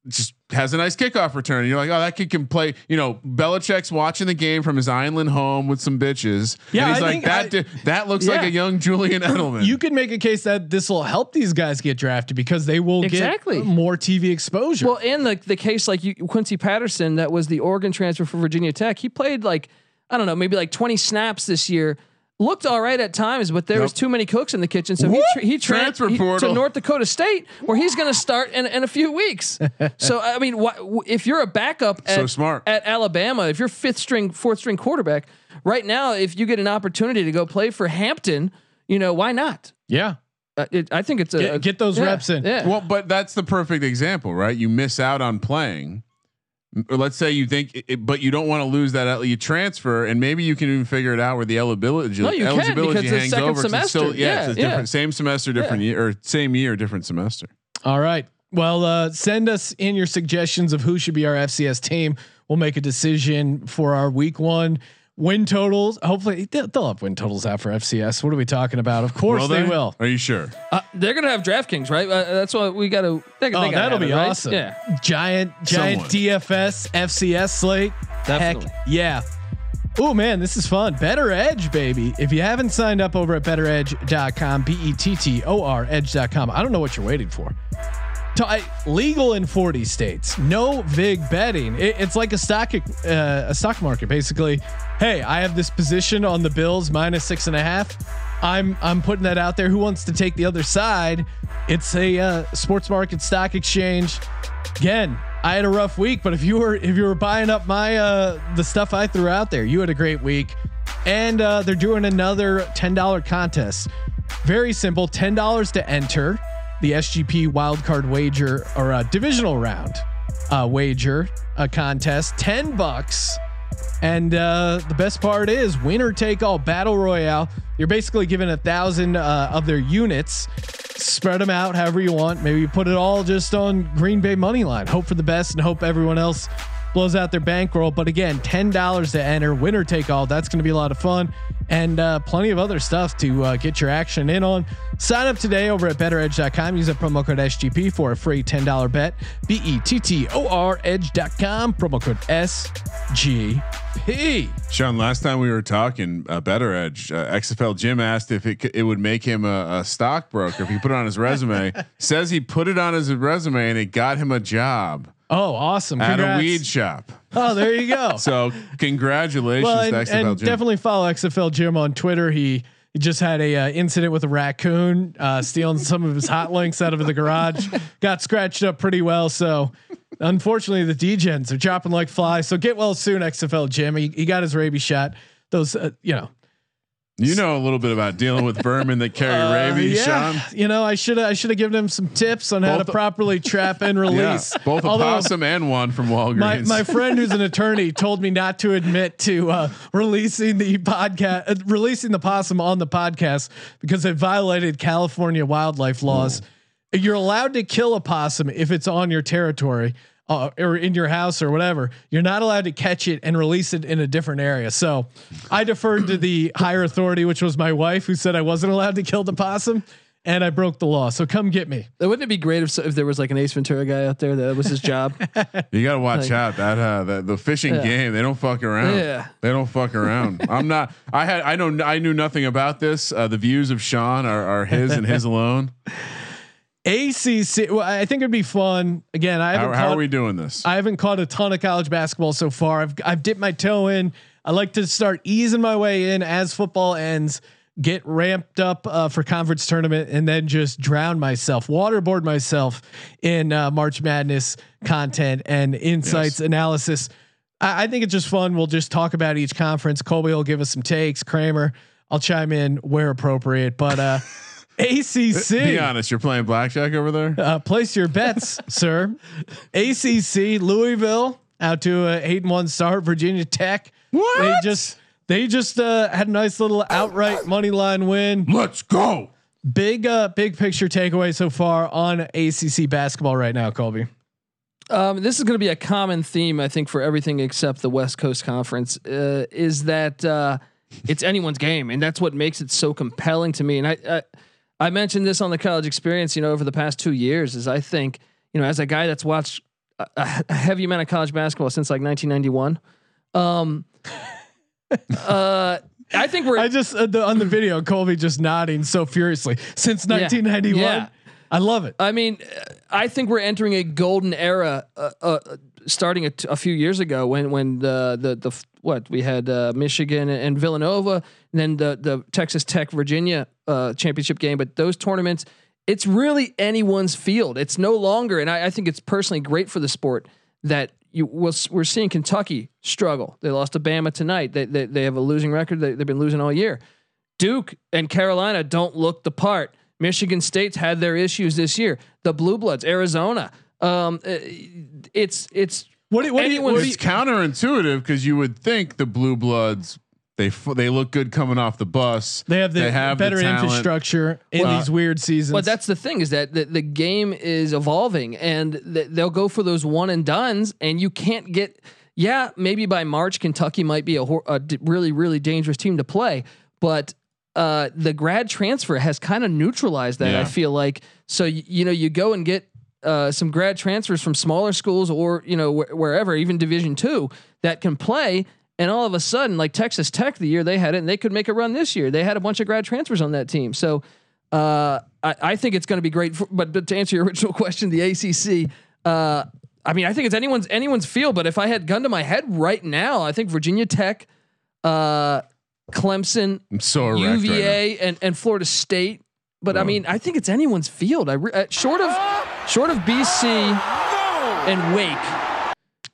Speaker 4: just has a nice kickoff return. And you're like, oh, that kid can play. You know, Belichick's watching the game from his island home with some bitches.
Speaker 1: Yeah,
Speaker 4: and he's
Speaker 1: I
Speaker 4: like that.
Speaker 1: I-
Speaker 4: di- that looks like a young Julian Edelman.
Speaker 1: You could make a case that this will help these guys get drafted because they will
Speaker 5: Exactly.
Speaker 1: get more TV exposure.
Speaker 5: well, in the the case like you, Quincy Patterson, that was the Oregon transfer for Virginia Tech. He played like I don't know, maybe like 20 snaps this year. Looked all right at times, but there was too many cooks in the kitchen. So he tra- he tran-
Speaker 4: Transfer
Speaker 5: to North Dakota State, where he's going to start in, in a few weeks. so I mean, wh- if you're a backup at,
Speaker 4: So smart.
Speaker 5: at Alabama, if you're fifth string, fourth string quarterback, right now, if you get an opportunity to go play for Hampton, you know why not?
Speaker 1: yeah,
Speaker 5: Uh, it, I think it's a,
Speaker 1: Get- get those
Speaker 5: yeah,
Speaker 1: reps in.
Speaker 5: Yeah.
Speaker 4: Well, but that's the perfect example, right? You miss out on playing. Or let's say you think, it, but you don't want to lose that. You transfer, and maybe you can even figure it out where the eligibility
Speaker 5: No, you can,
Speaker 4: eligibility
Speaker 5: because
Speaker 4: hangs over. 'cause it's still,
Speaker 5: semester.
Speaker 4: yeah, it's
Speaker 5: Yeah,
Speaker 4: a different
Speaker 5: yeah.
Speaker 4: same semester, different year, or same year, different semester.
Speaker 1: All right. Well, uh, send us in your suggestions of who should be our FCS team. We'll make a decision for our week one win totals. Hopefully, they'll, they'll have win totals out for FCS. What are we talking about? Of course, they? will.
Speaker 4: Are you sure?
Speaker 5: Uh, they're gonna have DraftKings, right? Uh, that's what we got to. They,
Speaker 1: Oh,
Speaker 5: they gotta
Speaker 1: that'll be
Speaker 5: it, right?
Speaker 1: awesome.
Speaker 5: Yeah,
Speaker 1: Giant, giant
Speaker 4: Someone.
Speaker 1: DFS FCS slate.
Speaker 5: Definitely.
Speaker 1: Heck yeah. Oh man, this is fun. Bettor Edge, baby. If you haven't signed up over at bettoredge.com, B E T T O R edge.com, I don't know what you're waiting for. To- I- legal in 40 states. No vig betting. It- it's like a stock uh, a stock market basically. Hey, I have this position on the Bills minus six and a half. I'm I'm putting that out there. Who wants to take the other side? It's a uh, sports market stock exchange. Again, I had a rough week, but if you were if you were buying up my uh, the stuff I threw out there, you had a great week. And uh, they're doing another ten dollar contest. Very simple, ten dollars to enter the SGP wildcard wager or a divisional round uh, wager a contest. Ten bucks. And uh, the best part is winner take all battle royale. You're basically given a thousand uh, of their units, spread them out however you want. Maybe you put it all just on Green Bay money line. Hope for the best and hope everyone else blows out their bankroll. But again, ten dollars to enter, winner take all. That's going to be a lot of fun, and uh, plenty of other stuff to uh, get your action in on. Sign up today over at BettorEdge.com. Use a promo code SGP for a free ten dollar bet. B E T T O R Edge.com. Promo code SGP.
Speaker 4: Sean, last time we were talking, uh, Bettor Edge, uh, XFL Jim asked if it, c- it would make him a, a stockbroker if he put it on his resume. Says he put it on his resume and it got him a job
Speaker 1: Oh, awesome!
Speaker 4: at a weed shop.
Speaker 1: Oh, there you go.
Speaker 4: So congratulations
Speaker 1: well, and,
Speaker 4: to XFL
Speaker 1: and
Speaker 4: Jim.
Speaker 1: definitely follow XFL Jim on Twitter. He he just had a uh, incident with a raccoon uh, stealing some of his hot links out of the garage. Got scratched up pretty well. So unfortunately, the degens are dropping like flies. So get well soon, XFL Jim. He, he got his rabies shot. Those, uh, you know,
Speaker 4: you know a little bit about dealing with vermin that carry
Speaker 1: uh,
Speaker 4: rabies,
Speaker 1: yeah.
Speaker 4: Sean.
Speaker 1: You know, I should I should have given him some tips on how
Speaker 4: Both-
Speaker 1: to properly trap and
Speaker 4: Yeah,
Speaker 1: release.
Speaker 4: both a
Speaker 1: Although-
Speaker 4: possum and one from Walgreens.
Speaker 1: my my friend who's an attorney told me not to admit to uh, releasing the podcast, uh, releasing the possum on the podcast because it violated California wildlife laws. You're allowed to kill a possum if it's on your territory. Uh, or in your house or whatever, you're not allowed to catch it and release it in a different area. So, I deferred to the higher authority, which was my wife, who said I wasn't allowed to kill the possum, and I broke the law. So come get me.
Speaker 5: Wouldn't it be great if, if there was like an Ace Ventura guy out there that was his job?
Speaker 4: You gotta watch
Speaker 5: Like-
Speaker 4: out that uh the, the fishing
Speaker 5: Yeah.
Speaker 4: game. They don't fuck around.
Speaker 5: Yeah.
Speaker 4: They don't fuck around. I'm not. I had. I know. I knew nothing about this. Uh, the views of Sean are, are his and his alone.
Speaker 1: ACC. Well, I think it'd be fun. Again, I haven't
Speaker 4: How, how
Speaker 1: caught,
Speaker 4: are we doing this?
Speaker 1: I haven't caught a ton of college basketball so far. I've I've dipped my toe in. I like to start easing my way in as football ends. Get ramped up uh, for conference tournament and then just drown myself, waterboard myself in uh, March Madness content and insights analysis. I, I think it's just fun. We'll just talk about each conference. Colby will give us some takes. Kramer, I'll chime in where appropriate. But uh, ACC.
Speaker 4: Be honest. You're playing blackjack over there.
Speaker 1: Uh, place your bets, sir. ACC, Louisville out to a eight and one start. Virginia Tech.
Speaker 4: What?
Speaker 1: They just they just uh, had a nice little outright money line win.
Speaker 4: Let's go.
Speaker 1: Big uh, big picture takeaway so far on ACC basketball right now, Colby.
Speaker 5: Um, this is going to be a common theme, I think, for everything except the West Coast Conference. Uh, is that uh, it's anyone's game, and that's what makes it so compelling to me. And I, I, I mentioned this on the college experience, you know, over the past two years. Is I think, you know, as a guy that's watched a, a heavy amount of college basketball since like 1991. Um, uh, I think we're
Speaker 1: I just uh, the, on the video, Colby just nodding so furiously since 1991.
Speaker 5: Yeah.
Speaker 1: I love it.
Speaker 5: I mean, I think we're entering a golden era, uh, uh, starting a, t- a few years ago when when the the the what we had uh, Michigan and Villanova, and then the the Texas Tech Virginia uh, championship game. But those tournaments, it's really anyone's field. It's no longer, and I, I think it's personally great for the sport that you we'll, we're seeing Kentucky struggle. They lost to Bama tonight. They they, they have a losing record. They, they've been losing all year. Duke and Carolina don't look the part. Michigan State's had their issues this year. The Blue Bloods, Arizona. Um, uh, it's it's
Speaker 1: What do, what do you, what
Speaker 5: Anyone's-
Speaker 1: do you,
Speaker 4: It's counterintuitive because you would think the blue bloods they f- they look good coming off the bus.
Speaker 1: they have the
Speaker 4: they have
Speaker 1: better
Speaker 4: talent.
Speaker 1: infrastructure in
Speaker 4: Well,
Speaker 1: these weird seasons.
Speaker 5: But that's the thing is that the, the game is evolving and th- they'll go for those one and duns and you can't get yeah maybe by March Kentucky might be a, hor- a d- really really dangerous team to play but uh, the grad transfer has kind of neutralized that
Speaker 4: Yeah.
Speaker 5: I feel like so y- you know you go and get uh, some grad transfers from smaller schools or you know wh- wherever even Division two that can play. And all of a sudden, like Texas Tech, the year they had it, and they could make a run this year. They had a bunch of grad transfers on that team. So uh, I, I think it's going to be great. For, but, but to answer your original question, the ACC. Uh, I mean, I think it's anyone's anyone's field. But if I had gun to my head right now, I think Virginia Tech, uh, Clemson,
Speaker 4: I'm so erect right
Speaker 5: UVA, and and Florida State. But I mean, I think it's anyone's field. I re- uh, short of short of BC and Wake.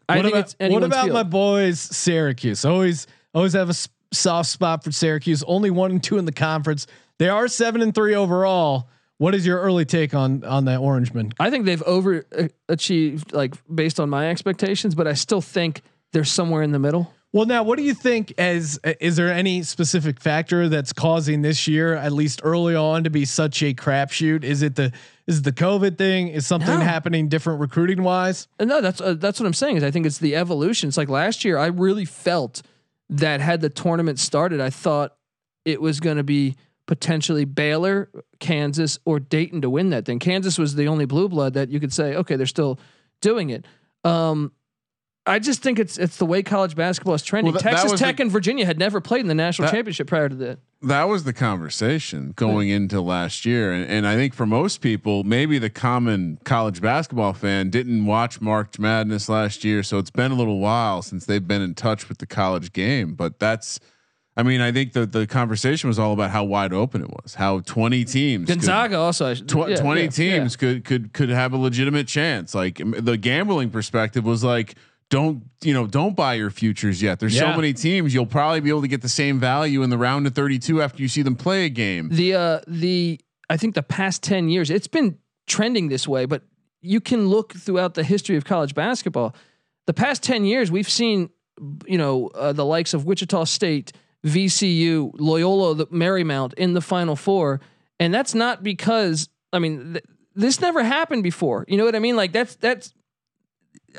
Speaker 5: I
Speaker 1: what
Speaker 5: think
Speaker 1: about,
Speaker 5: it's
Speaker 1: what about
Speaker 5: field.
Speaker 1: my boys, Syracuse? Always, always have a s- soft spot for Syracuse. Only one and two in the conference. They are seven and three overall. What is your early take on on that Orangeman?
Speaker 5: I think they've over uh, achieved like based on my expectations, but I still think they're somewhere in the middle.
Speaker 1: Well, now, what do you think? As is there any specific factor that's causing this year, at least early on, to be such a crapshoot? Is it the is it the COVID thing? Is something
Speaker 5: No.
Speaker 1: happening different recruiting wise?
Speaker 5: Uh, No, that's uh, that's what I'm saying. Is I think it's the evolution. It's like last year, I really felt that had the tournament started, I thought it was going to be potentially Baylor, Kansas, or Dayton to win that thing. Kansas was the only blue blood that you could say, okay, they're still doing it. Um, I just think it's it's the way college basketball is trending.
Speaker 4: Well,
Speaker 5: Texas Tech
Speaker 4: the-
Speaker 5: and Virginia had never played in the national
Speaker 4: That-
Speaker 5: championship prior to that.
Speaker 4: that was the conversation going into last year and, and i think for most people maybe the common college basketball fan didn't watch march madness last year so it's been a little while since they've been in touch with the college game but that's i mean i think the, the conversation was all about how wide open it was how 20 teams could-
Speaker 5: Gonzaga also.
Speaker 4: Tw-
Speaker 5: yeah,
Speaker 4: 20
Speaker 5: yeah,
Speaker 4: teams
Speaker 5: yeah.
Speaker 4: could could could have a legitimate chance like the gambling perspective was like don't you know don't buy your futures yet. There's
Speaker 1: Yeah.
Speaker 4: so many teams you'll probably be able to get the same value in the round of 32 after you see them play a game.
Speaker 5: The uh the I think the past 10 years it's been trending this way but you can look throughout the history of college basketball. The past 10 years we've seen you know uh, the likes of Wichita State VCU Loyola the Marymount in the final four and that's not because I mean th- this never happened before. You know what I mean? Like that's that's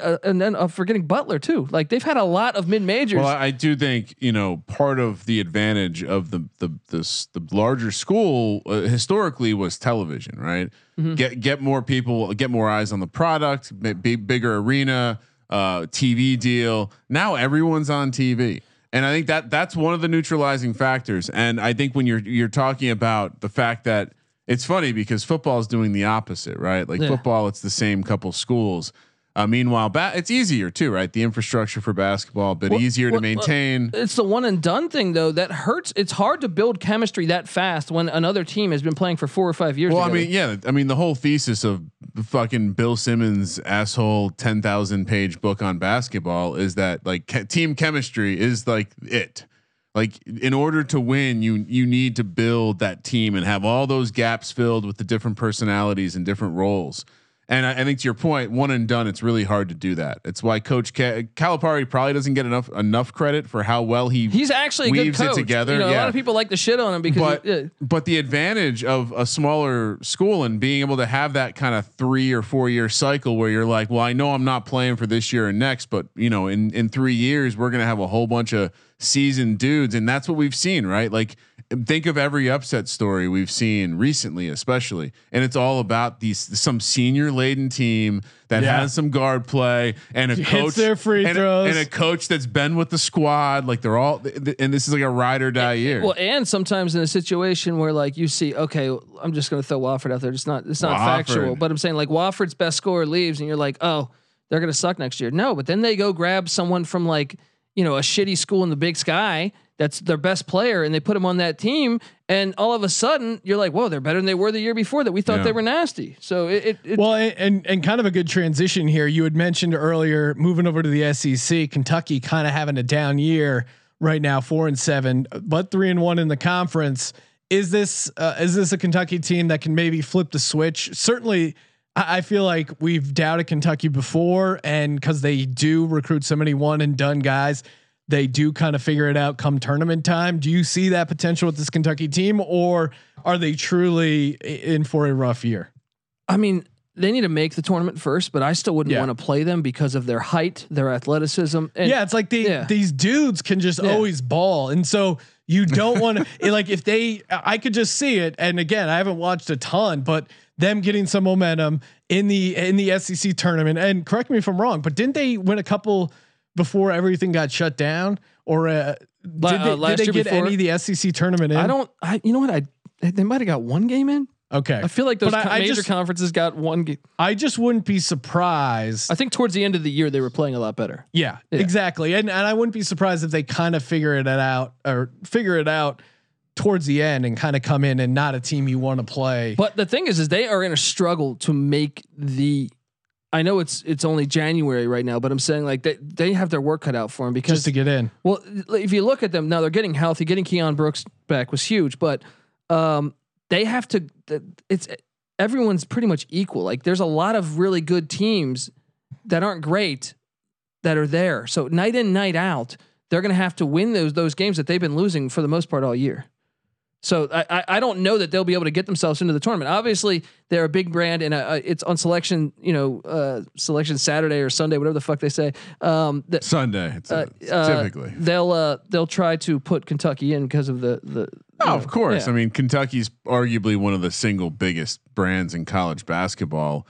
Speaker 5: uh, and then uh, forgetting Butler too. Like they've had a lot of mid majors.
Speaker 4: Well, I do think you know part of the advantage of the the this the larger school uh, historically was television, right?
Speaker 5: Mm-hmm.
Speaker 4: Get get more people, get more eyes on the product, big bigger arena, uh, TV deal. Now everyone's on TV, and I think that that's one of the neutralizing factors. And I think when you're you're talking about the fact that it's funny because football is doing the opposite, right? Like
Speaker 5: Yeah.
Speaker 4: football, it's the same couple schools. Uh, meanwhile, ba- it's easier too, right? The infrastructure for basketball, a bit
Speaker 5: Well-
Speaker 4: easier
Speaker 5: well-
Speaker 4: to maintain.
Speaker 5: it's the one and done thing though that hurts. It's hard to build chemistry that fast when another team has been playing for four or five years.
Speaker 4: well, I mean, yeah, I mean, the whole thesis of the fucking Bill Simmons asshole ten thousand page book on basketball is that like ke- team chemistry is like it. Like in order to win, you you need to build that team and have all those gaps filled with the different personalities and different roles. And I, I think to your point, one and done, it's really hard to do that. It's why Coach Ca- Calipari probably doesn't get enough enough credit for how well he
Speaker 5: he's actually a good
Speaker 4: weaves
Speaker 5: coach.
Speaker 4: it together.
Speaker 5: You know, a lot of people like to shit on him because
Speaker 4: but
Speaker 5: yeah.
Speaker 4: but the advantage of a smaller school and being able to have that kind of three or four year cycle where you're like, well, I know I'm not playing for this year and next, but you know, in in three years we're gonna have a whole bunch of seasoned dudes, and that's what we've seen, right? Like, think of every upset story we've seen recently, especially, and it's all about these some senior laden team that
Speaker 1: Yeah.
Speaker 4: has some guard play and a
Speaker 1: Hits
Speaker 4: coach
Speaker 1: their free
Speaker 4: and,
Speaker 1: throws.
Speaker 4: and a coach that's been with the squad. Like they're all, th- th- and this is like a ride or die year.
Speaker 5: Well, and sometimes in a situation where like you see, okay, I'm just going to throw Wofford out there. It's not, it's not
Speaker 4: Wofford.
Speaker 5: factual, but I'm saying like Wofford's best scorer leaves, and you're like, oh, they're going to suck next year. No, but then they go grab someone from like you know a shitty school in the Big Sky that's their best player, and they put him on that team, and all of a sudden you're like, whoa, they're better than they were the year before. That we thought
Speaker 4: Yeah.
Speaker 5: they were nasty. So it, it, it
Speaker 1: Well, and, and and kind of a good transition here. You had mentioned earlier moving over to the SEC, Kentucky kind of having a down year right now, four and seven, but three and one in the conference. Is this uh, is this a Kentucky team that can maybe flip the switch? Certainly, I, I feel like we've doubted Kentucky before, and because they do recruit so many one and done guys, they do kind of figure it out come tournament time. Do you see that potential with this Kentucky team, or are they truly in for a rough year?
Speaker 5: I mean, they need to make the tournament first, but I still wouldn't
Speaker 1: Yeah.
Speaker 5: want to play them because of their height, their athleticism. And
Speaker 1: yeah, it's like the,
Speaker 5: yeah.
Speaker 1: these dudes can just
Speaker 5: Yeah.
Speaker 1: always ball, and so you don't want to like if they. I could just see it, and again, I haven't watched a ton, but them getting some momentum in the in the SEC tournament. And correct me if I'm wrong, but didn't they win a couple before everything got shut down? Or uh, did they,
Speaker 5: uh,
Speaker 1: did they
Speaker 5: year
Speaker 1: get
Speaker 5: before?
Speaker 1: any of the SEC tournament in?
Speaker 5: I don't. I you know what I they might have got one game in.
Speaker 1: Okay,
Speaker 5: I feel like those
Speaker 1: I, I
Speaker 5: major
Speaker 1: just
Speaker 5: conferences got one game.
Speaker 1: I just wouldn't be surprised.
Speaker 5: I think towards the end of the year they were playing a lot better.
Speaker 1: Yeah,
Speaker 5: Yeah.
Speaker 1: exactly. And and I wouldn't be surprised if they kind of figure it out or figure it out towards the end and kind of come in and not a team you want to play.
Speaker 5: But the thing is, is they are in a struggle to make the. I know it's it's only January right now, but I'm saying like they they have their work cut out for them because
Speaker 1: just to get in.
Speaker 5: Well, if you look at them now, they're getting healthy. Getting Keion Brooks back was huge, but um, they have to. It's everyone's pretty much equal. Like there's a lot of really good teams that aren't great that are there. So night in, night out, they're going to have to win those those games that they've been losing for the most part all year. So I, I don't know that they'll be able to get themselves into the tournament. Obviously, they're a big brand, and uh, it's on selection. You know, uh, selection Saturday or Sunday, whatever the fuck they say. Um, that
Speaker 4: Sunday, it's,
Speaker 5: uh,
Speaker 4: it's
Speaker 5: uh,
Speaker 4: typically.
Speaker 5: they'll uh, they'll try to put Kentucky in because of the the.
Speaker 4: Oh,
Speaker 5: you
Speaker 4: of course.
Speaker 5: yeah.
Speaker 4: I mean, Kentucky's arguably one of the single biggest brands in college basketball.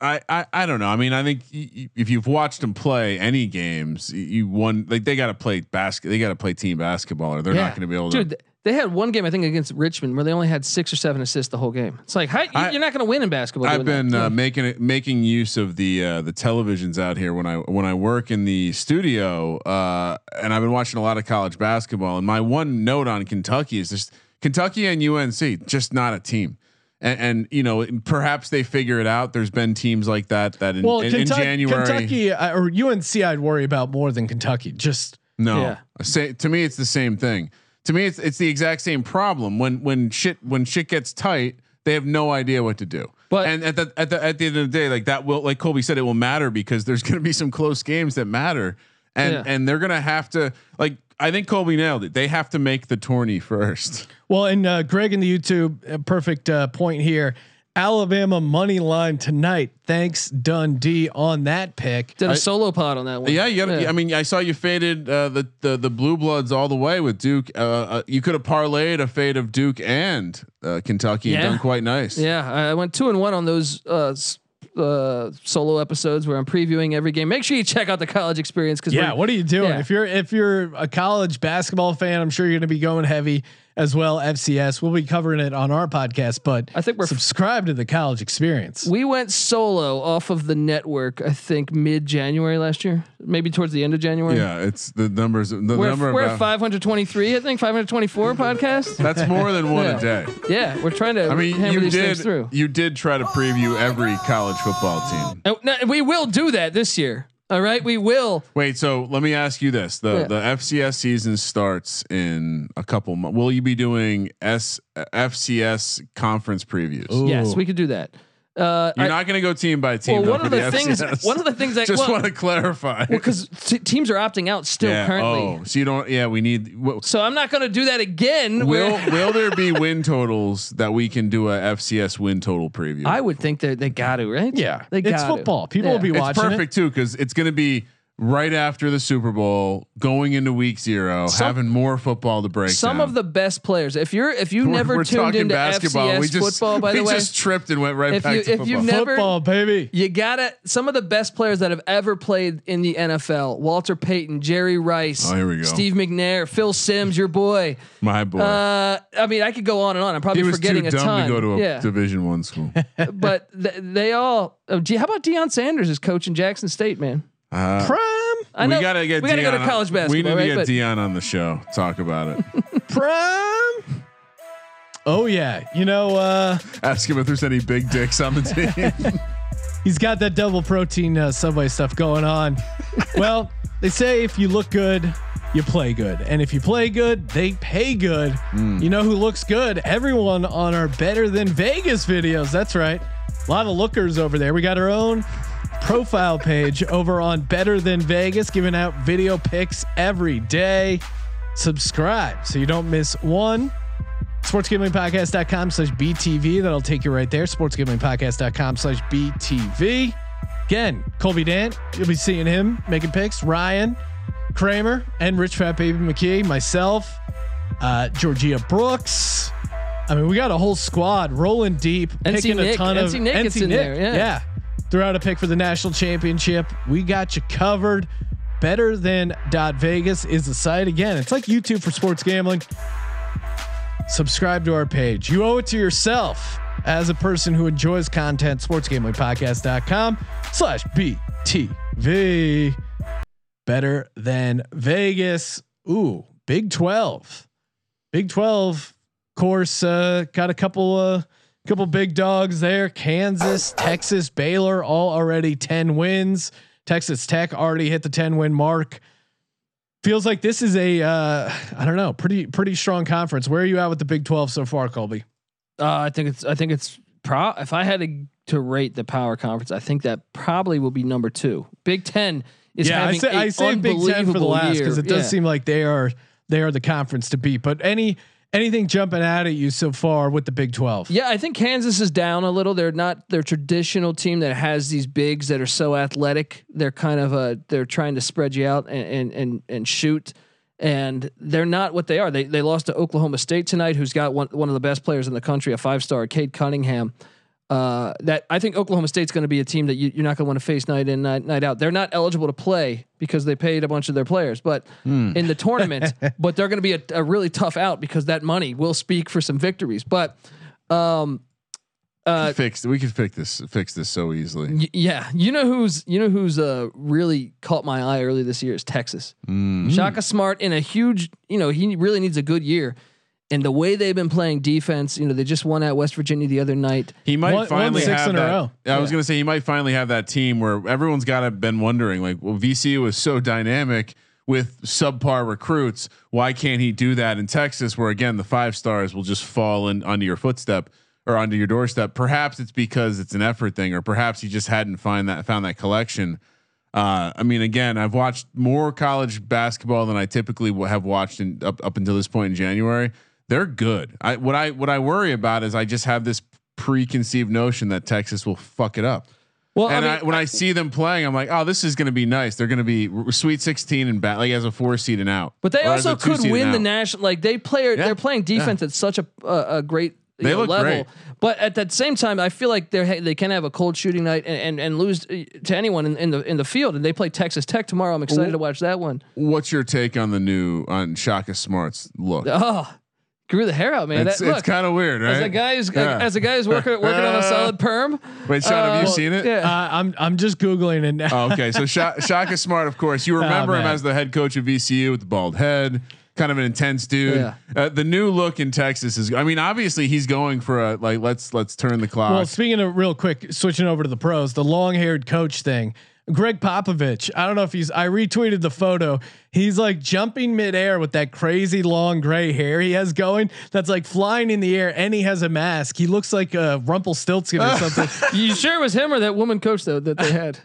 Speaker 4: I, I I don't know. I mean, I think if you've watched them play any games, you won. Like they got to play basket. They got to play team basketball, or they're
Speaker 1: Yeah.
Speaker 4: not going to be able to.
Speaker 5: Dude, th- they had one game I think against Richmond where they only had six or seven assists the whole game. It's like, how, you-
Speaker 4: I-
Speaker 5: you're not going to win in basketball.
Speaker 4: I've been uh, making it making use of the uh, the televisions out here when I when I work in the studio, uh, and I've been watching a lot of college basketball. And my one note on Kentucky is just Kentucky and UNC just not a team. And, and you know perhaps they figure it out. There's been teams like that that in,
Speaker 1: Well,
Speaker 4: in, in
Speaker 1: Kentucky,
Speaker 4: January.
Speaker 1: Kentucky uh, or UNC, I'd worry about more than Kentucky. Just
Speaker 4: No,
Speaker 5: Yeah.
Speaker 4: say to me it's the same thing. To me it's it's the exact same problem. When when shit when shit gets tight, they have no idea what to do.
Speaker 5: But-
Speaker 4: and at the at the at the end of the day, like that will like Colby said, it will matter because there's going to be some close games that matter, and
Speaker 5: Yeah.
Speaker 4: and they're going to have to like I think Colby nailed it. They have to make the tourney first.
Speaker 1: well, and uh, Greg in the YouTube, uh, perfect uh, point here. Alabama money line tonight. Thanks Dundee on that pick.
Speaker 5: Did a
Speaker 4: I-
Speaker 5: solo pod on that one.
Speaker 4: Yeah, you got. to I mean, I saw you faded uh, the the the blue bloods all the way with Duke. Uh, uh, you could have parlayed a fade of Duke and uh, Kentucky and done quite nice.
Speaker 5: Yeah, I went two and one on those uh, solo episodes where I'm previewing every game. Make sure you check out the college experience because
Speaker 1: Yeah, what are you doing?
Speaker 5: Yeah.
Speaker 1: If you're if you're a college basketball fan, I'm sure you're going to be going heavy as well. FCS, we'll be covering it on our podcast, but
Speaker 5: I think we're-
Speaker 1: subscribe to the college experience.
Speaker 5: we went solo off of the network. I think mid January last year, maybe towards the end of January.
Speaker 4: Yeah, it's the numbers. The
Speaker 5: We're,
Speaker 4: number
Speaker 5: we're
Speaker 4: of
Speaker 5: at 523, I think 524 podcasts.
Speaker 4: That's more than one
Speaker 5: Yeah.
Speaker 4: a day.
Speaker 5: Yeah, we're trying to.
Speaker 4: I mean,
Speaker 5: hammer
Speaker 4: you
Speaker 5: these things
Speaker 4: did
Speaker 5: through.
Speaker 4: you did try to preview every college football team.
Speaker 5: Oh, no, we will do that this year. All right, we will.
Speaker 4: Wait, so let me ask you this: the
Speaker 5: Yeah.
Speaker 4: the FCS season starts in a couple months. Will you be doing S FCS conference previews?
Speaker 1: Ooh.
Speaker 5: Yes, we could do that. Uh,
Speaker 4: You're
Speaker 5: I-
Speaker 4: not going to go team by team.
Speaker 5: Well, one of the things-
Speaker 4: FCS.
Speaker 5: one of the things that-
Speaker 4: just
Speaker 5: well-
Speaker 4: want to clarify.
Speaker 5: because t- teams are opting out still
Speaker 4: yeah.
Speaker 5: currently.
Speaker 4: Oh, so you don't? Yeah, we need. w-
Speaker 5: So I'm not going to do that again.
Speaker 4: Will Will there be win totals that we can do a FCS win total preview?
Speaker 5: I would think that they got to right.
Speaker 1: Yeah,
Speaker 5: they got
Speaker 1: it's football. People will be watching.
Speaker 4: it's
Speaker 1: watching
Speaker 4: perfect too because it's going to be right after the Super Bowl, going into Week Zero,
Speaker 5: Some-
Speaker 4: having more football to break.
Speaker 5: Some
Speaker 4: down.
Speaker 5: of the best players. If you're if you
Speaker 4: We're-
Speaker 5: never
Speaker 4: we're
Speaker 5: tuned
Speaker 4: talking
Speaker 5: into
Speaker 4: basketball.
Speaker 5: FCS
Speaker 4: we just,
Speaker 5: football, by
Speaker 4: we
Speaker 5: the way,
Speaker 4: just tripped and went right
Speaker 5: if
Speaker 4: back
Speaker 5: you-
Speaker 4: to
Speaker 5: if
Speaker 4: football.
Speaker 5: you've never-
Speaker 1: Football, baby.
Speaker 5: you gotta some of the best players that have ever played in the NFL: Walter Payton, Jerry Rice,
Speaker 4: Oh, here we go.
Speaker 5: Steve McNair, Phil Simms, your boy.
Speaker 4: My boy.
Speaker 5: Uh, I mean, I could go on and on. I'm
Speaker 4: he
Speaker 5: probably
Speaker 4: was
Speaker 5: forgetting
Speaker 4: too
Speaker 5: a
Speaker 4: dumb
Speaker 5: ton.
Speaker 4: to go to a
Speaker 5: yeah,
Speaker 4: Division One school.
Speaker 5: but th- they all. Oh, gee, how about Deion Sanders is coaching Jackson State, man?
Speaker 4: Uh,
Speaker 1: Prime,
Speaker 5: I know
Speaker 4: we gotta get
Speaker 5: we gotta go to college basketball.
Speaker 4: We need to get
Speaker 5: But-
Speaker 4: Deion on the show. Talk about it.
Speaker 1: prime. Oh yeah, you know uh,
Speaker 4: Ask him if there's any big dicks on the team.
Speaker 1: he's got that double protein uh, Subway stuff going on. well, they say if you look good, you play good, and if you play good, they pay good. You know who looks good? Everyone on our Better Than Vegas videos. That's right. A lot of lookers over there. We got our own profile page over on Better Than Vegas, giving out video picks every day. Subscribe so you don't miss one. Sportsgamblingpodcast.com slash BTV. That'll take you right there. Sportsgamblingpodcast.com slash BTV. Again, Colby Dant, you'll be seeing him making picks. Ryan, Kramer, and Rich Fat Baby McKee, myself, uh, Georgia Brooks. I mean, we got a whole squad rolling deep,
Speaker 5: NC
Speaker 1: picking a
Speaker 5: Nick-
Speaker 1: ton of
Speaker 5: NC Nick is in there, yeah.
Speaker 1: Threw out a pick for the national championship. We got you covered. Better than dot Vegas is the site again. It's like YouTube for sports gambling. Subscribe to our page. You owe it to yourself as a person who enjoys content. Sportsgamblingpodcast.com slash BTV. Better than Vegas. Ooh, Big 12. Big 12 course uh, got a couple uh couple big dogs there. Kansas, Texas, Baylor all already 10 wins. Texas Tech already hit the 10 win mark. Feels like this is a uh I don't know, pretty pretty strong conference. Where are you at with the Big 12 so far, Colby?
Speaker 5: Uh, I think it's. I think it's. Pro. If I had to to rate the power conference, I think that probably will be number two. Big Ten is
Speaker 1: yeah, I
Speaker 5: having
Speaker 1: say,
Speaker 5: a
Speaker 1: I say Big 10 for the last cuz it does
Speaker 5: Yeah.
Speaker 1: seem like they are they are the conference to beat. But any anything jumping out at you so far with the Big 12?
Speaker 5: Yeah, I think Kansas is down a little. They're not their traditional team that has these bigs that are so athletic. They're kind of a they're trying to spread you out and and and, and shoot. And they're not what they are. They they lost to Oklahoma State tonight, who's got one one of the best players in the country, a five star, Cade Cunningham. Uh, that I think Oklahoma State's going to be a team that you, you're not going to want to face night in night, night out. They're not eligible to play because they paid a bunch of their players, but in the tournament, but they're going to be a, a really tough out because that money will speak for some victories. But um, uh,
Speaker 4: fix. We could fix this. Fix this so easily.
Speaker 5: y- yeah, you know who's you know who's uh really caught my eye early this year is Texas.
Speaker 4: Mm.
Speaker 5: Shaka Smart in a huge, you know, he really needs a good year. And the way they've been playing defense, you know, they just won at West Virginia the other night.
Speaker 4: He might
Speaker 1: Won- won
Speaker 4: finally
Speaker 1: six
Speaker 4: have
Speaker 1: in a
Speaker 4: that.
Speaker 1: row.
Speaker 4: I was gonna say he might finally have that team where everyone's got to been wondering like, well, VCU was so dynamic with subpar recruits. Why can't he do that in Texas, where again the five stars will just fall in under your footstep or under your doorstep? Perhaps it's because it's an effort thing, or perhaps he just hadn't find that found that collection. Uh, I mean, again, I've watched more college basketball than I typically have watched in, up up until this point in January. They're good. I what I what I worry about is I just have this preconceived notion that Texas will fuck it up.
Speaker 5: Well,
Speaker 4: and
Speaker 5: I
Speaker 4: I when I see them playing, I'm like, oh, this is going to be nice. They're going to be r- Sweet 16 and bat like as a four seed and out.
Speaker 5: but they also could win the national. Like they play,
Speaker 4: Yeah.
Speaker 5: they're playing defense at such a a, a great
Speaker 4: They
Speaker 5: know,
Speaker 4: look
Speaker 5: level.
Speaker 4: great.
Speaker 5: But at that same time, I feel like they they can have a cold shooting night and and, and lose to anyone in, in the in the field. And they play Texas Tech tomorrow. I'm excited to watch that one.
Speaker 4: What's your take on the new on Shaka Smart's look?
Speaker 5: Oh, grew the hair out, man.
Speaker 4: it's
Speaker 5: that,
Speaker 4: it's kind of weird, right?
Speaker 5: as a guy who's
Speaker 4: Yeah.
Speaker 5: as a guy who's working working on a solid perm.
Speaker 4: Wait, Sean, have you
Speaker 5: uh,
Speaker 4: seen it?
Speaker 5: Yeah.
Speaker 1: Uh, I'm I'm just googling it now.
Speaker 4: Oh, okay. So Sha- is Smart, of course, you remember him as the head coach of VCU with the bald head, kind of an intense dude.
Speaker 5: Yeah.
Speaker 4: Uh, the new look in Texas is, I mean, obviously he's going for a like let's let's turn the clock.
Speaker 1: Well, speaking of real quick, switching over to the pros, the long-haired coach thing. Gregg Popovich. I don't know if he's. I retweeted the photo. He's like jumping midair with that crazy long gray hair he has going. That's like flying in the air, and he has a mask. He looks like a Rumpelstiltskin or something.
Speaker 5: you sure it was him or that woman coach though that they had?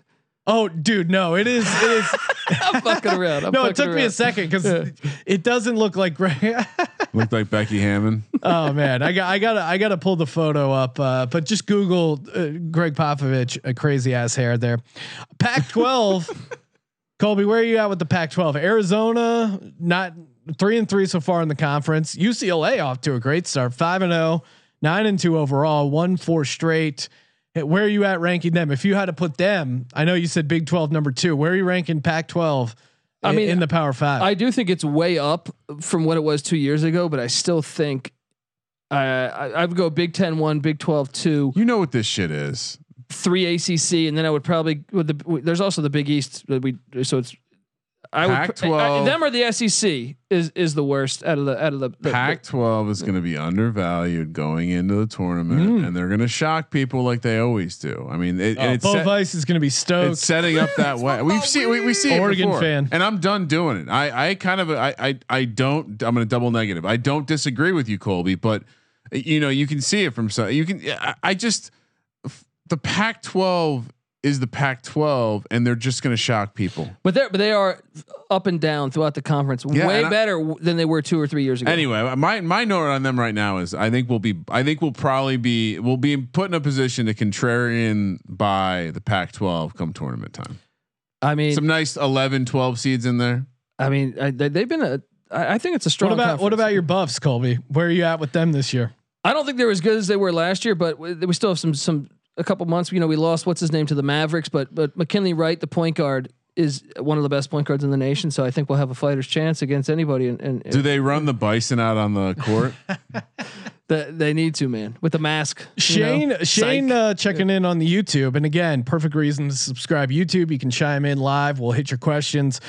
Speaker 1: Oh, dude, no, it is. It is.
Speaker 5: I'm fucking around. I'm
Speaker 1: no, it
Speaker 5: fucking
Speaker 1: took me a second because it doesn't look like Greg.
Speaker 4: Looked like Becky Hammon.
Speaker 1: oh man, I got I got I got to pull the photo up. Uh, but just Google uh, Gregg Popovich, a crazy ass hair there. Pac-12. Colby, where are you at with the Pac-12? Arizona, not three and three so far in the conference. UCLA off to a great start, five and zero, nine and two overall, one four straight. Hey, Where are you at ranking them? If you had to put them, I know you said Big 12 number two. Where are you ranking Pac-12?
Speaker 5: I
Speaker 1: I
Speaker 5: mean,
Speaker 1: mean, in the Power Five.
Speaker 5: I do think it's way up from what it was two years ago, but I still think uh, I, I would go Big Ten one, Big Twelve two,
Speaker 4: You know what this shit is.
Speaker 5: three ACC, and then I would probably with the there's also the Big East that we so it's I would pr-
Speaker 4: Pac-12.
Speaker 5: I- them or the SEC is is the worst out of the out of the, the- the-
Speaker 4: Pac-12 is going to be undervalued going into the tournament, mm. and they're going to shock people like they always do. I mean, it,
Speaker 1: oh,
Speaker 4: it's
Speaker 1: Bo
Speaker 4: set-
Speaker 1: Vice is going to be stoked.
Speaker 4: it's setting up that way. We've seen we, we see
Speaker 1: Oregon
Speaker 4: before.
Speaker 1: fan.
Speaker 4: and I'm done doing it. I I kind of I I I don't. I'm going to double negative. I don't disagree with you, Colby, but you know you can see it from some. You can. I, I just the Pac-12 is the Pac-12, and they're just going to shock people.
Speaker 5: but they but they are up and down throughout the conference,
Speaker 4: Yeah,
Speaker 5: way
Speaker 4: and I-
Speaker 5: better than they were two or three years ago.
Speaker 4: Anyway, my my note on them right now is I think we'll be I think we'll probably be we'll be put in a position to contrarian by the Pac-12 come tournament time.
Speaker 5: I mean,
Speaker 4: Some nice 11, 12 seeds in there.
Speaker 5: I mean, I, they, they've been a. I I think it's a strong.
Speaker 1: what about what about your Buffs, Colby? Where are you at with them this year?
Speaker 5: I don't think they're as good as they were last year, but we, we still have some some a couple months. You know, we lost what's his name to the Mavericks, but but McKinley Wright, the point guard, is one of the best point guards in the nation. So I think we'll have a fighter's chance against anybody. And, and,
Speaker 4: Do they run the bison out on the court?
Speaker 5: the, they need to man with the mask.
Speaker 1: Shane,
Speaker 5: know?
Speaker 1: Shane, uh, checking in on the YouTube, and again, perfect reason to subscribe YouTube. You can chime in live. We'll hit your questions.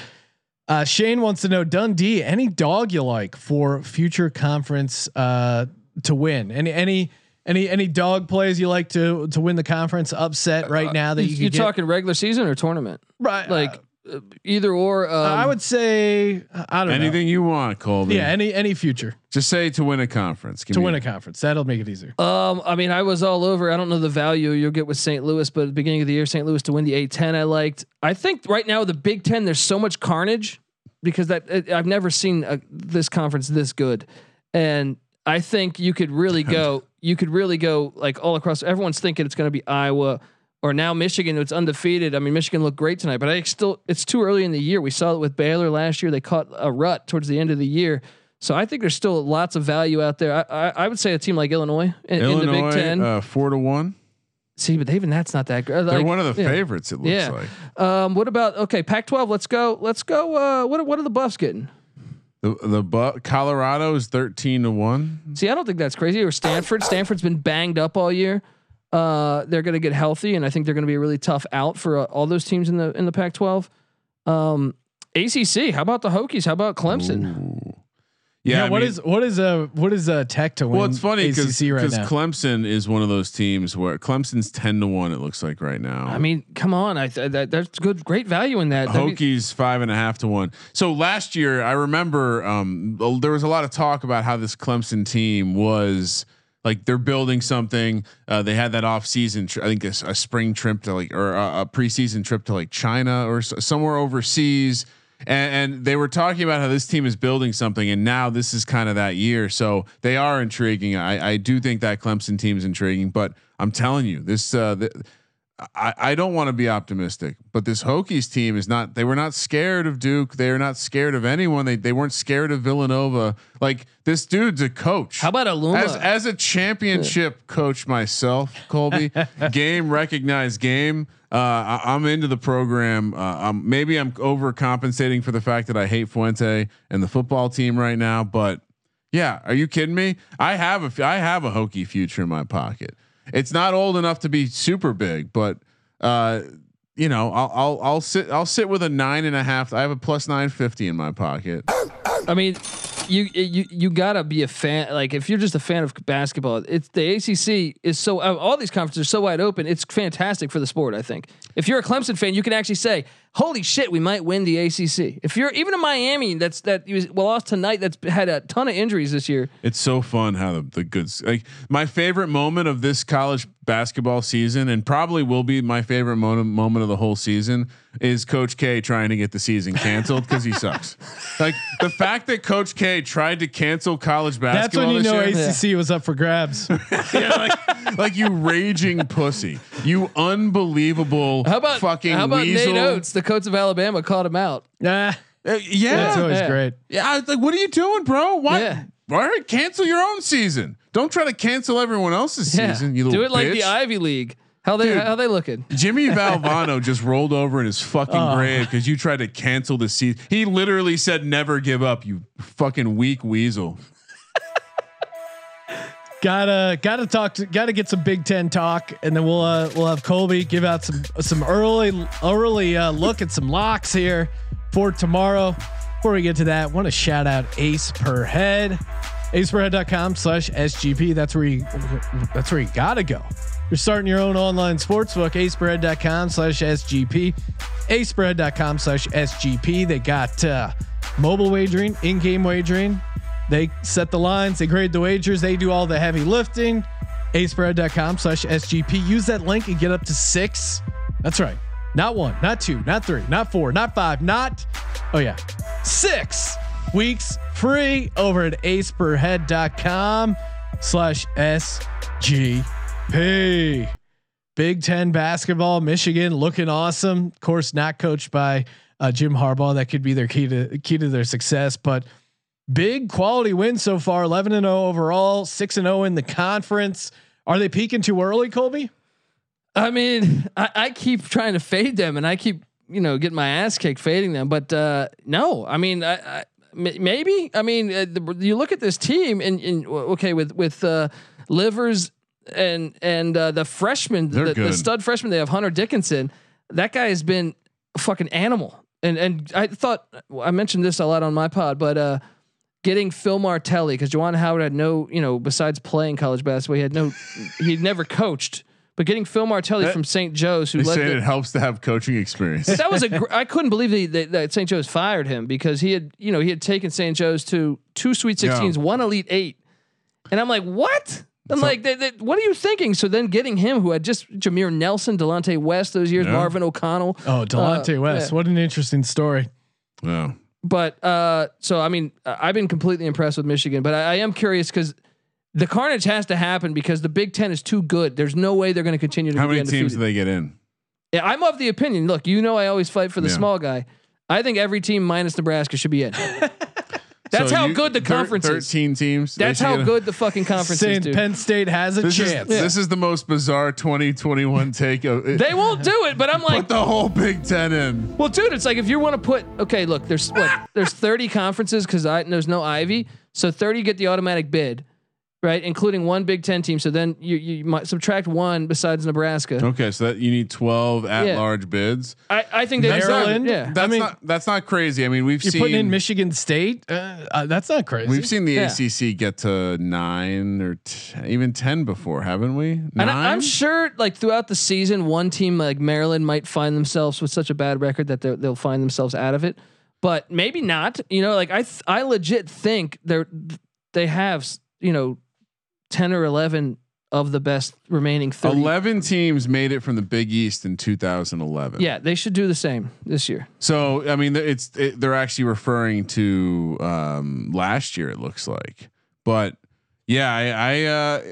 Speaker 1: Uh, Shane wants to know Dundee, any dog you like for future conference uh, to win? Any any any any dog plays you like to to win the conference upset right now that you,
Speaker 5: you,
Speaker 1: can
Speaker 5: you're talking regular season or tournament,
Speaker 1: right?
Speaker 5: like uh, either or. Um,
Speaker 1: I would say I don't
Speaker 4: Anything you want, Colby.
Speaker 1: Yeah, any any future
Speaker 4: Just say to win a conference. Give
Speaker 1: to
Speaker 4: me-
Speaker 1: win a conference that'll make it easier.
Speaker 5: Um, I mean, I was all over. I don't know the value you'll get with St. Louis, but at the beginning of the year, St. Louis to win the A10, I liked. I think right now the Big Ten, there's so much carnage because that it, I've never seen a, this conference this good, and I think you could really go. You could really go like all across. Everyone's thinking it's going to be Iowa or now Michigan. It's undefeated. I mean, Michigan looked great tonight, but I still it's too early in the year. We saw it with Baylor last year. They caught a rut towards the end of the year. So I think there's still lots of value out there. I, I, I would say a team like Illinois in, in the Big Ten.
Speaker 4: uh, four to one.
Speaker 5: See, but even that's not that great.
Speaker 4: They're one of the
Speaker 5: yeah.
Speaker 4: favorites. It looks
Speaker 5: Yeah.
Speaker 4: like
Speaker 5: Um, what about okay, Pac-12? Let's go. Let's go. Uh, what what are the Buffs getting?
Speaker 4: The the bu- Colorado is thirteen to one.
Speaker 5: See, I don't think that's crazy. Or Stanford. Stanford's been banged up all year. Uh, they're going to get healthy, and I think they're going to be a really tough out for uh, all those teams in the in the Pac-12. Um, ACC. How about the Hokies? How about Clemson?
Speaker 4: Yeah,
Speaker 1: yeah what
Speaker 4: mean,
Speaker 1: is what is a what is a Tech to win?
Speaker 4: Well, it's funny because
Speaker 1: right.
Speaker 4: Clemson is one of those teams where Clemson's ten to one. It looks like right now.
Speaker 5: I mean, come on. I th- that, that's good. Great value in that. That'd
Speaker 4: Hokies five and a half to one. So last year, I remember um, there was a lot of talk about how this Clemson team was like they're building something. Uh, they had that off season, tr- I think a spring trip to like or a, a preseason trip to like China or s- somewhere overseas. And, and they were talking about how this team is building something, and now this is kind of that year. So they are intriguing. I, I do think that Clemson team is intriguing, but I'm telling you, this uh, I, I don't want to be optimistic, but this Hokies team is not. They were not scared of Duke. They are not scared of anyone. They they weren't scared of Villanova. Like this dude's a coach.
Speaker 5: How about Aluma?
Speaker 4: As as a championship coach myself, Colby, game recognized game. Uh, I, I'm into the program. Uh, I'm, maybe I'm overcompensating for the fact that I hate Fuente and the football team right now, but yeah, are you kidding me? I have a I have a Hokie future in my pocket. It's not old enough to be super big, but uh, you know, I'll I'll I'll sit I'll sit with a nine and a half. I have a plus nine fifty in my pocket.
Speaker 5: I mean, you you you gotta be a fan. Like if you're just a fan of basketball, it's the ACC is so uh, all these conferences are so wide open. It's fantastic for the sport. I think if you're a Clemson fan, you can actually say, "Holy shit, we might win the ACC." If you're even a Miami, that's that was well lost tonight. That's had a ton of injuries this year.
Speaker 4: It's so fun how the, the goods like my favorite moment of this college basketball season, and probably will be my favorite moment moment of the whole season, is Coach K trying to get the season canceled because he sucks. Like the fact that Coach K tried to cancel college basketball.
Speaker 1: That's when you know
Speaker 4: year,
Speaker 1: ACC was up for grabs.
Speaker 4: yeah, like, like you raging pussy, you unbelievable
Speaker 5: How about
Speaker 4: fucking
Speaker 5: how about
Speaker 4: weasel.
Speaker 5: Nate Oats, the coach of Alabama, called him out.
Speaker 1: nah,
Speaker 4: Uh, yeah,
Speaker 1: that's always
Speaker 5: yeah.
Speaker 1: great.
Speaker 4: Yeah, I was like, what are you doing, bro? Why?
Speaker 5: Yeah.
Speaker 4: All right, cancel your own season. Don't try to cancel everyone else's
Speaker 5: Yeah.
Speaker 4: season. You
Speaker 5: Do it like
Speaker 4: bitch.
Speaker 5: the Ivy League. How they
Speaker 4: Dude.
Speaker 5: how they looking?
Speaker 4: Jimmy Valvano just rolled over in his fucking
Speaker 1: Oh.
Speaker 4: grave because you tried to cancel the season. He literally said, "Never give up, you fucking weak weasel."
Speaker 1: Gotta gotta talk to gotta get some Big Ten talk, and then we'll uh, we'll have Colby give out some some early early uh, look at some locks here for tomorrow. Before we get to that, want to shout out Ace per Head, aceperhead.com slash SGP. That's where you that's where you gotta go. You're starting your own online sportsbook, aceperhead.com slash SGP, aceperhead.com slash SGP. They got uh, mobile wagering, in-game wagering. They set the lines, they grade the wagers, they do all the heavy lifting. Aceperhead.com slash SGP. Use that link and get up to six. That's right. Not one, not two, not three, not four, not five, not, oh yeah, six weeks free over at aceperhead.com slash SGP. Big Ten basketball, Michigan looking awesome. Of course, not coached by uh, Jim Harbaugh. That could be their key to key to their success. But big quality win so far. Eleven and zero overall. Six and zero in the conference. Are they peaking too early, Colby?
Speaker 5: I mean, I, I keep trying to fade them, and I keep you know getting my ass kicked fading them. But uh, no, I mean, I, I, m- maybe. I mean, uh, the, you look at this team, and, and okay, with with uh, Livers and and uh, the freshman, the, the stud freshman, they have Hunter Dickinson. That guy has been a fucking animal. And and I thought I mentioned this a lot on my pod, but uh, getting Phil Martelli because Juwan Howard had no, you know, besides playing college basketball, he had no, he'd never coached. But getting Phil Martelli
Speaker 4: That-
Speaker 5: from St. Joe's, who
Speaker 4: They
Speaker 5: led
Speaker 4: say
Speaker 5: the,
Speaker 4: it helps to have coaching experience.
Speaker 5: that was a gr- I couldn't believe they, they, that St. Joe's fired him because he had you know he had taken St. Joe's to two Sweet Sixteens, one Elite Eight, and I'm like, what? I'm like, they, they, what are you thinking? So then getting him, who had just Jameer Nelson, Delonte West those years,
Speaker 4: Yeah.
Speaker 5: Marvin O'Connor,
Speaker 1: Oh, Delonte
Speaker 5: Uh,
Speaker 1: West.
Speaker 5: yeah.
Speaker 1: What an interesting story.
Speaker 4: Yeah.
Speaker 5: But uh, so I mean, I- I've been completely impressed with Michigan, but I, I am curious because the carnage has to happen because the Big Ten is too good. There's no way they're going to continue to
Speaker 4: How
Speaker 5: be
Speaker 4: many
Speaker 5: undefeated.
Speaker 4: teams do they get in?
Speaker 5: Yeah, I'm of the opinion. Look, you know, I always fight for the
Speaker 4: Yeah.
Speaker 5: small guy. I think every team minus Nebraska should be in. That's
Speaker 4: So
Speaker 5: how
Speaker 4: you-
Speaker 5: good the
Speaker 4: thir-
Speaker 5: conference is.
Speaker 4: Thirteen teams.
Speaker 5: That's how
Speaker 4: get a-
Speaker 5: good the fucking conference is,
Speaker 1: Saying
Speaker 5: dude.
Speaker 1: Penn State has a
Speaker 4: This is
Speaker 1: chance.
Speaker 4: this is the most bizarre 2021 take of it.
Speaker 5: they won't do it, but I'm like,
Speaker 4: Put the whole Big Ten in.
Speaker 5: well, dude, it's like if you want to put, okay, look, there's what, there's 30 conferences because I there's no Ivy, so 30 get the automatic bid, right, including one Big Ten team. So then you you might subtract one besides Nebraska.
Speaker 4: Okay, so that you need 12 at-large bids.
Speaker 5: I, I think they
Speaker 1: Maryland?
Speaker 5: deserve. Yeah,
Speaker 4: That's
Speaker 1: mean-
Speaker 4: not that's not crazy. I mean, we've seen.
Speaker 1: You're
Speaker 4: seen
Speaker 1: putting in Michigan State. Uh, uh, that's not crazy.
Speaker 4: we've seen the
Speaker 5: Yeah.
Speaker 4: ACC get to nine or t- even 10 before, haven't we? Nine?
Speaker 5: And I, I'm sure, like throughout the season, one team like Maryland might find themselves with such a bad record that they're- they'll find themselves out of it. But maybe not. You know, like I, th- I legit think they're they have you know ten or eleven of the best remaining 30.
Speaker 4: Eleven teams made it from the Big East in 2011.
Speaker 5: Yeah, they should do the same this year.
Speaker 4: So I mean, it's it, they're actually referring to um, last year. It looks like, but yeah, I, I uh,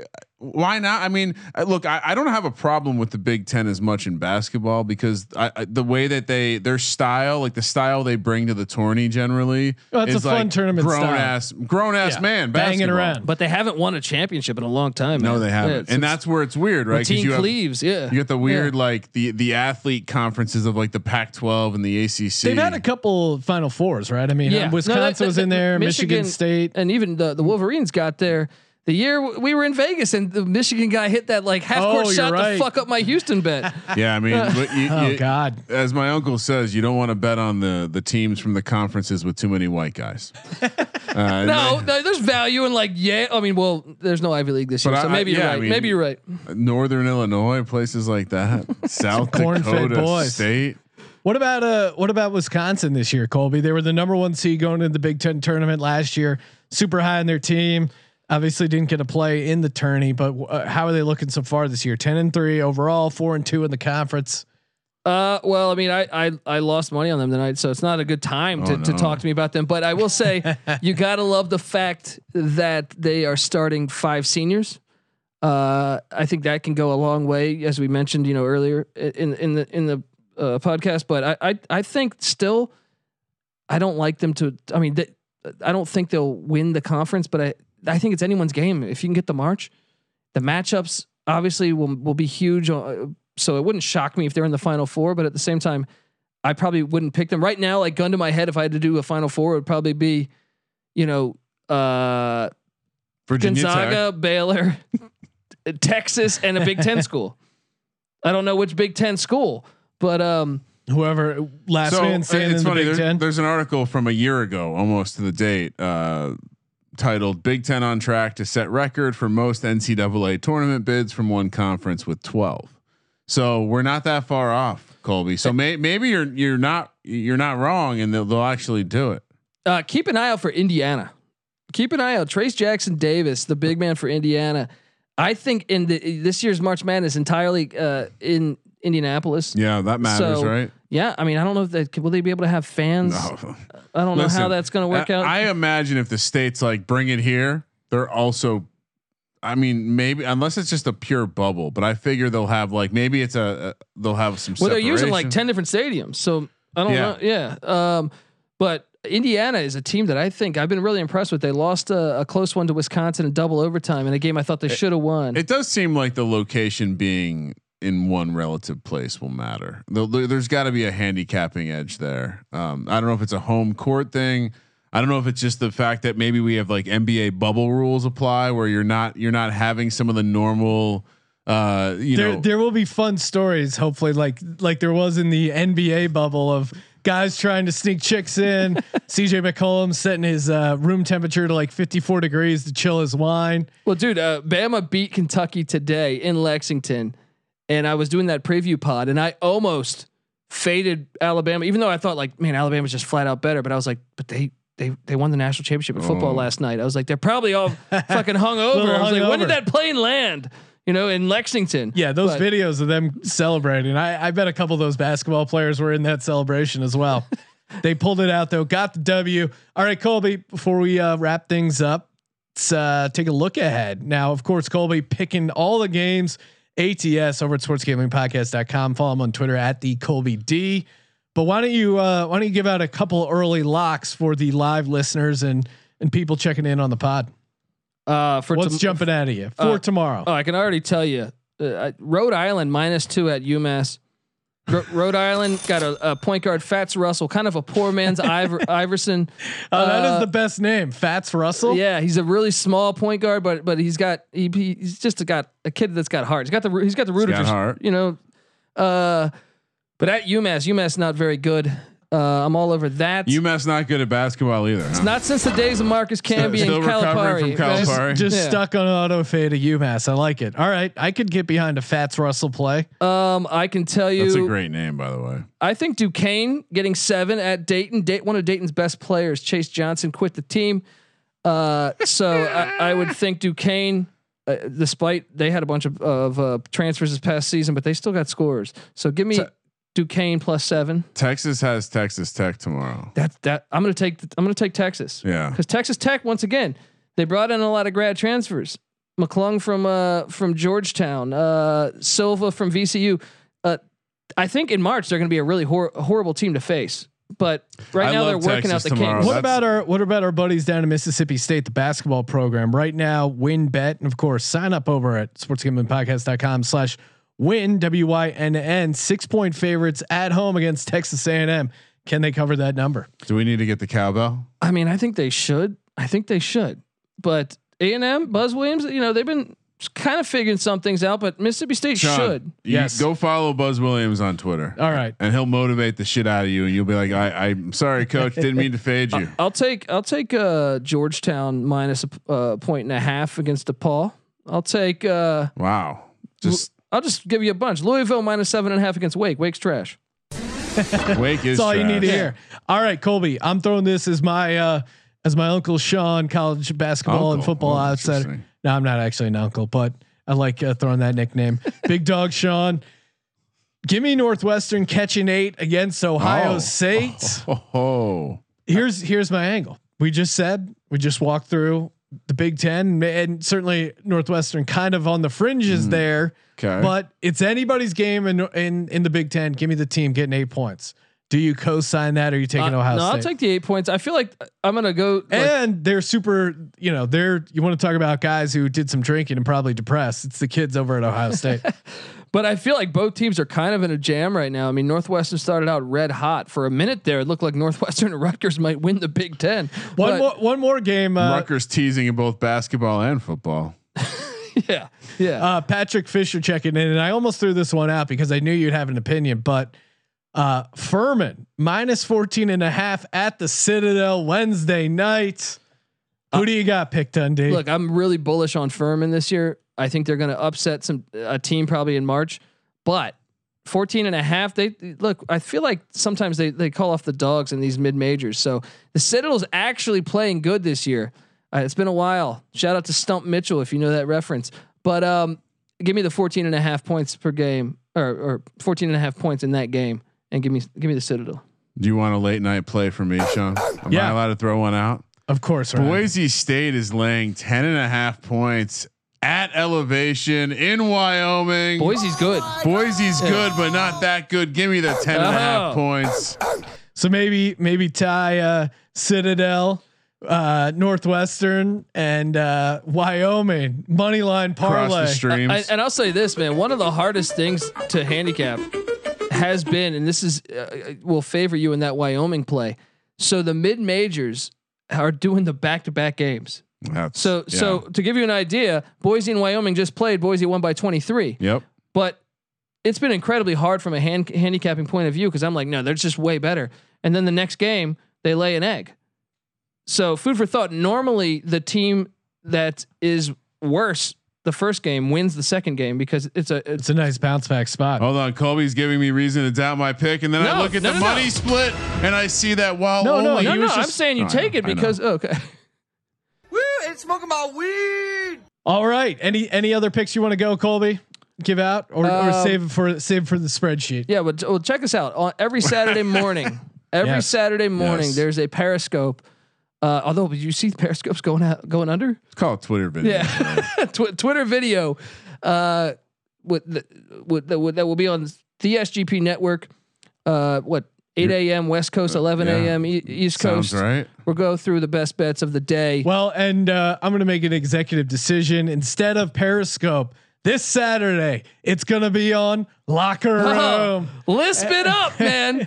Speaker 4: why not? I mean, look, I, I don't have a problem with the Big Ten as much in basketball because I, I, the way that they their style, like the style they bring to the tourney, generally,
Speaker 1: Well, it's
Speaker 4: is
Speaker 1: a fun tournament
Speaker 4: Grown
Speaker 1: style.
Speaker 4: ass, grown ass
Speaker 1: Yeah,
Speaker 4: man,
Speaker 1: banging
Speaker 4: basketball.
Speaker 1: around.
Speaker 5: But they haven't won a championship in a long time.
Speaker 4: No,
Speaker 5: man.
Speaker 4: they haven't,
Speaker 5: it's-
Speaker 4: and that's where it's weird, right? 'Cause
Speaker 5: Team
Speaker 4: you have-
Speaker 5: Yeah,
Speaker 4: You get the weird like the the athlete conferences of like the Pac-12 and the ACC.
Speaker 1: They've had a couple Final Fours, right? I mean,
Speaker 5: Yeah.
Speaker 1: uh,
Speaker 5: No,
Speaker 1: Wisconsin
Speaker 5: that-
Speaker 1: was in there, Michigan,
Speaker 5: Michigan-
Speaker 1: State.
Speaker 5: and even the the Wolverines got there. The year we were in Vegas and the Michigan guy hit that like half court
Speaker 1: Oh,
Speaker 5: shot
Speaker 1: you're
Speaker 5: to fuck up my Houston bet.
Speaker 4: Yeah, I mean, but you,
Speaker 1: Oh
Speaker 4: you-
Speaker 1: God,
Speaker 4: as my uncle says, you don't want to bet on the the teams from the conferences with too many white guys. Uh,
Speaker 5: no, no, there's value in like yeah. I mean, well, there's no Ivy League this year,
Speaker 4: But
Speaker 5: so maybe
Speaker 4: yeah,
Speaker 5: you're
Speaker 4: I
Speaker 5: right.
Speaker 4: mean-
Speaker 5: maybe you're right.
Speaker 4: Northern Illinois, places like that, South
Speaker 1: corn-fed
Speaker 4: Dakota
Speaker 1: boys.
Speaker 4: State.
Speaker 1: what about uh, what about Wisconsin this year, Colby? They were the number one seed going into the Big Ten tournament last year, super high in their team. Obviously, didn't get a play in the tourney, but uh, how are they looking so far this year? Ten and three overall, four and two in the conference.
Speaker 5: Uh, well, I mean, I, I I lost money on them tonight, so it's not a good time to,
Speaker 4: Oh,
Speaker 5: to talk to me about them. But I will say, you gotta love the fact that they are starting five seniors. Uh, I think that can go a long way, as we mentioned, you know, earlier in in the in the uh, podcast. But I, I I think still, I don't like them to. I mean, th- I don't think they'll win the conference, but I I think it's anyone's game if you can get the March. The matchups obviously will will be huge. Uh, so it wouldn't shock me if they're in the final four, but at the same time, I probably wouldn't pick them right now. Like gun to my head, if I had to do a final four, it would probably be, you know, uh,
Speaker 4: Virginia
Speaker 5: Gonzaga, Baylor, Texas, and a Big Ten school. I don't know which Big Ten school, but um,
Speaker 1: Whoever last
Speaker 4: So
Speaker 1: man standing
Speaker 4: it's
Speaker 1: in the
Speaker 4: funny.
Speaker 1: Big
Speaker 4: There,
Speaker 1: Ten.
Speaker 4: there's an article from a year ago, almost to the date, uh, titled "Big Ten on track to set record for most NCAA tournament bids from one conference with 12." So we're not that far off, Colby. So may, maybe you're you're not you're not wrong, and they'll, they'll actually do it.
Speaker 5: uh, keep an eye out for Indiana. Keep an eye out. Trayce Jackson Davis, the big man for Indiana. I think in the this year's March Madness entirely uh, in Indianapolis.
Speaker 4: Yeah, that matters,
Speaker 5: So,
Speaker 4: right?
Speaker 5: Yeah, I mean, I don't know if they will they be able to have fans.
Speaker 4: No.
Speaker 5: I don't know how that's going to work
Speaker 4: I,
Speaker 5: out.
Speaker 4: I imagine if the states like bring it here, they're also. I mean, maybe unless it's just a pure bubble, but I figure they'll have like maybe it's a, they'll have some.
Speaker 5: well, they're using like ten different stadiums, so I don't
Speaker 4: Yeah.
Speaker 5: know. Yeah, um, but Indiana is a team that I think I've been really impressed with. They lost a, a close one to Wisconsin in double overtime in a game I thought they should have won.
Speaker 4: It does seem like the location being in one relative place will matter. There- there- There's got to be a handicapping edge there. Um, I don't know if it's a home court thing. I don't know if it's just the fact that maybe we have like NBA bubble rules apply where you're not you're not having some of the normal. Uh, you
Speaker 1: there,
Speaker 4: know,
Speaker 1: there will be fun stories. Hopefully, like like there was in the NBA bubble of guys trying to sneak chicks in. CJ McCollum setting his uh, room temperature to like 54 degrees to chill his wine.
Speaker 5: Well, dude, uh, Bama beat Kentucky today in Lexington, and I was doing that preview pod, and I almost faded Alabama, even though I thought like, man, Alabama's just flat out better. But I was like, but they they they won the national championship in football
Speaker 4: Oh.
Speaker 5: last night. I was like, they're probably all fucking hung over. I was like, when did that plane land? You know, in Lexington.
Speaker 1: Yeah, those
Speaker 5: But-
Speaker 1: videos of them celebrating. I, I bet a couple of those basketball players were in that celebration as well. they pulled it out though, got the W. All right, Colby. Before we uh, wrap things up, let's uh, take a look ahead. Now, of course, Colby picking all the games. ATS over at sportsgamblingpodcast.com. Follow him on Twitter at the Colby D. But why don't you uh, why don't you give out a couple early locks for the live listeners and and people checking in on the pod?
Speaker 5: Uh, for
Speaker 1: What's
Speaker 5: tom-
Speaker 1: jumping out of you for
Speaker 5: uh,
Speaker 1: tomorrow?
Speaker 5: Oh, I can already tell you, uh, Rhode Island minus two at UMass. Ro- Rhode Island got a, a point guard, Fats Russell, kind of a poor man's Iver, Iverson.
Speaker 1: oh, that
Speaker 5: uh,
Speaker 1: is the best name, Fats Russell.
Speaker 5: Yeah, he's a really small point guard, but but he's got he, he- he's just got a kid that's got heart. He's got the he's got the root
Speaker 4: got
Speaker 5: of
Speaker 4: heart.
Speaker 5: you know. Uh, but at UMass, UMass not very good. Uh, I'm all over that.
Speaker 4: UMass not good at basketball either. Huh?
Speaker 5: not since the days of Marcus Camby
Speaker 4: Still
Speaker 5: and
Speaker 4: recovering
Speaker 5: Calipari.
Speaker 4: from
Speaker 5: right?
Speaker 4: Calipari.
Speaker 1: Just
Speaker 5: Yeah.
Speaker 1: stuck on auto fade at UMass. I like it. All right, I could get behind a Fats Russell play.
Speaker 5: Um, I can tell you,
Speaker 4: That's a great name, by the way.
Speaker 5: I think Duquesne getting seven at Dayton. Dayton, one of Dayton's best players, Chase Johnson, quit the team. Uh, so I, I would think Duquesne uh, despite they had a bunch of, of uh, transfers this past season, but they still got scores. So give me
Speaker 4: Te-
Speaker 5: Duquesne plus seven.
Speaker 4: Texas has Texas Tech tomorrow.
Speaker 5: That that I'm gonna take. I'm gonna take Texas.
Speaker 4: Yeah.
Speaker 5: because Texas Tech once again they brought in a lot of grad transfers. McClung from uh from Georgetown, uh Silva from VCU. Uh, I think in March they're going to be a really hor- horrible team to face. But right
Speaker 4: I
Speaker 5: now they're
Speaker 4: love
Speaker 5: working
Speaker 4: Texas
Speaker 5: out the
Speaker 4: tomorrow.
Speaker 5: kinks.
Speaker 1: What
Speaker 4: that's-
Speaker 1: about our what about our buddies down in Mississippi State, the basketball program? Right now, WynnBet. And of course, sign up over at sportsgamblingpodcast.com slash win W Y N N. Six point favorites at home against Texas A&M. Can they cover that number?
Speaker 4: Do we need to get the cowbell?
Speaker 5: I mean, I think they should. I think they should. But A and M, Buzz Williams, you know, they've been kind of figuring some things out. But Mississippi State
Speaker 4: Sean,
Speaker 5: should.
Speaker 1: Yes.
Speaker 4: Go follow Buzz Williams on Twitter.
Speaker 1: All right.
Speaker 4: And he'll motivate the shit out of you, and you'll be like, "I, I'm sorry, coach, didn't mean to fade you."
Speaker 5: I'll take I'll take uh, Georgetown minus a uh, point and a half against DePaul. I'll take. Uh,
Speaker 4: Wow, just
Speaker 5: I'll just give you a bunch. Louisville minus seven and a half against Wake. Wake's trash.
Speaker 4: Wake is
Speaker 1: That's all you need to hear. All right, Colby. I'm throwing this as my uh as my uncle Sean, college basketball and football
Speaker 4: Oh,
Speaker 1: outsider.
Speaker 4: interesting.
Speaker 1: No, I'm not actually an uncle, but I like uh, throwing that nickname. Big Dog Sean. Give me Northwestern catching eight against Ohio
Speaker 4: Oh.
Speaker 1: State.
Speaker 4: Oh, oh.
Speaker 1: Here's here's my angle. We just said we just walked through the Big Ten, and certainly Northwestern kind of on the fringes there.
Speaker 4: Okay.
Speaker 1: But it's anybody's game in in in the Big Ten. Give me the team getting eight points. Do you co-sign that, or are you taking
Speaker 5: Uh,
Speaker 1: Ohio
Speaker 5: no,
Speaker 1: State?
Speaker 5: I'll take the eight points. I feel like I'm gonna go. Like,
Speaker 1: and they're super. You know, they're you want to talk about guys who did some drinking and probably depressed. It's the kids over at Ohio State.
Speaker 5: but I feel like both teams are kind of in a jam right now. I mean, Northwestern started out red hot for a minute there. It looked like Northwestern and Rutgers might win the Big Ten.
Speaker 1: one more one more game. Uh,
Speaker 4: Rutgers teasing in both basketball and football.
Speaker 5: Yeah, yeah.
Speaker 1: uh, Patrick Fisher checking in, and I almost threw this one out because I knew you'd have an opinion, but uh, Furman minus 14 and a half at the Citadel Wednesday night. Who do you got picked, Dundee?
Speaker 5: Look, I'm really bullish on Furman this year. I think they're going to upset some a team probably in March, but 14 and a half. They look. I feel like sometimes they they call off the dogs in these mid majors. So the Citadel's actually playing good this year. Uh, it's been a while. Shout out to Stump Mitchell if you know that reference. But um, give me the 14 and a half points per game, or or 14 and a half points in that game, and give me give me the Citadel.
Speaker 4: Do you want a late night play for me, Sean? Am
Speaker 1: Yeah.
Speaker 4: I allowed to throw one out?
Speaker 1: of course, right.
Speaker 4: Boise State is laying 10 and a half points at elevation in Wyoming.
Speaker 5: Boise's good.
Speaker 4: Boise's good, but not that good. Give me the 10 and a half
Speaker 5: Oh.
Speaker 4: points.
Speaker 1: So maybe maybe tie uh, Citadel, uh, Northwestern, and uh, Wyoming money line parlay.
Speaker 4: the streams.
Speaker 5: I, and I'll say this, man. One of the hardest things to handicap has been, and this is uh, will favor you in that Wyoming play. So the mid majors are doing the back to back games.
Speaker 4: That's-
Speaker 5: So
Speaker 4: yeah.
Speaker 5: so to give you an idea, Boise and Wyoming just played. Boise won by twenty three,
Speaker 4: Yep.
Speaker 5: but it's been incredibly hard from a hand, handicapping point of view because I'm like, no, they're just way better. And then the next game they lay an egg. So food for thought. Normally, the team that is worse the first game wins the second game because it's a it's
Speaker 1: It's a nice bounce back spot.
Speaker 4: Hold on. Colby's giving me reason to doubt my pick. And then I look at
Speaker 5: no,
Speaker 4: the
Speaker 5: no,
Speaker 4: money
Speaker 5: no.
Speaker 4: split and I see that while
Speaker 1: No, no,
Speaker 4: only
Speaker 5: no,
Speaker 4: he
Speaker 5: no.
Speaker 4: was
Speaker 5: I'm saying you
Speaker 4: I
Speaker 5: take
Speaker 4: know,
Speaker 5: it
Speaker 4: I know.
Speaker 5: because okay.
Speaker 7: Woo, it's smoking my weed.
Speaker 1: All right. Any any other picks you want to go, Colby? Give out or, or
Speaker 5: Um,
Speaker 1: save it for save for the spreadsheet.
Speaker 5: Yeah, but well, check us out on every Saturday morning. Every
Speaker 1: Yes.
Speaker 5: Saturday morning,
Speaker 4: Yes.
Speaker 5: there's a Periscope. Uh, although, you see Periscope's going out, going under?
Speaker 4: It's called Twitter video.
Speaker 5: Yeah, Tw- Twitter video. Uh, with, the, with, the, with that will be on the SGP network. Uh, what 8 a.m. West Coast, 11 a.m. E- East
Speaker 4: Sounds
Speaker 5: Coast.
Speaker 4: right.
Speaker 5: We'll go through the best bets of the day.
Speaker 1: Well, and uh, I'm going to make an executive decision instead of Periscope this Saturday. It's going to be on Locker Room.
Speaker 5: Oh, lisp it up, man.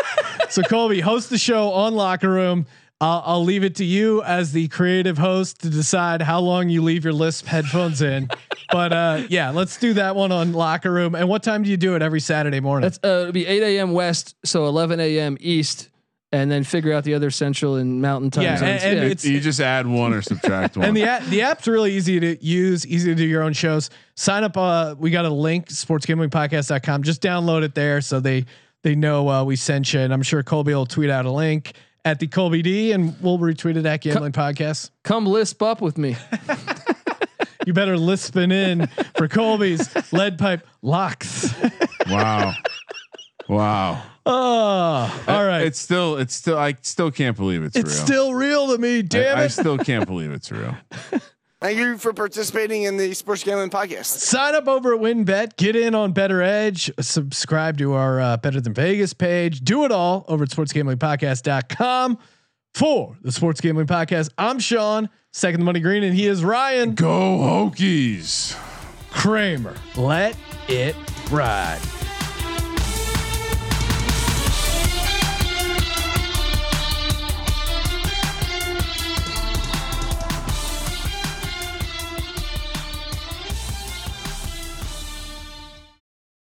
Speaker 1: so Colby, host the show on Locker Room. I'll, I'll leave it to you as the creative host to decide how long you leave your Lisp headphones in. But uh, yeah, let's do that one on Locker Room. And what time do you do it every Saturday morning?
Speaker 5: That's uh, it'll be 8 a.m. West, so 11 a.m. East, and then figure out the other Central and Mountain time
Speaker 1: Yeah,
Speaker 5: zones.
Speaker 1: and
Speaker 5: yeah.
Speaker 1: it's-
Speaker 4: You just add one or subtract one.
Speaker 1: And the app, the app's really easy to use, easy to do your own shows. Sign up. Uh, we got a link, sportsgamblingpodcast.com. Just download it there so they they know uh, we sent you. And I'm sure Colby will tweet out a link at the Colby D, and we'll retweet it at Gambling Podcast.
Speaker 5: Come lisp up with me.
Speaker 1: you better lisping in for Colby's lead pipe locks.
Speaker 4: Wow. Wow.
Speaker 1: oh, all right.
Speaker 4: It's still, it's still, I still can't believe it's,
Speaker 1: it's
Speaker 4: real.
Speaker 1: still real to me. Damn
Speaker 4: I, I still can't believe it's real.
Speaker 7: Thank you for participating in the Sports Gambling Podcast.
Speaker 1: Sign up over at WynnBet. Get in on Bettor Edge. Subscribe to our uh, Better Than Vegas page. Do it all over at sportsgamblingpodcast.com. For the Sports Gambling Podcast, I'm Sean, second the money green, and he is Ryan
Speaker 4: Go Hokies.
Speaker 1: Kramer. Let it ride.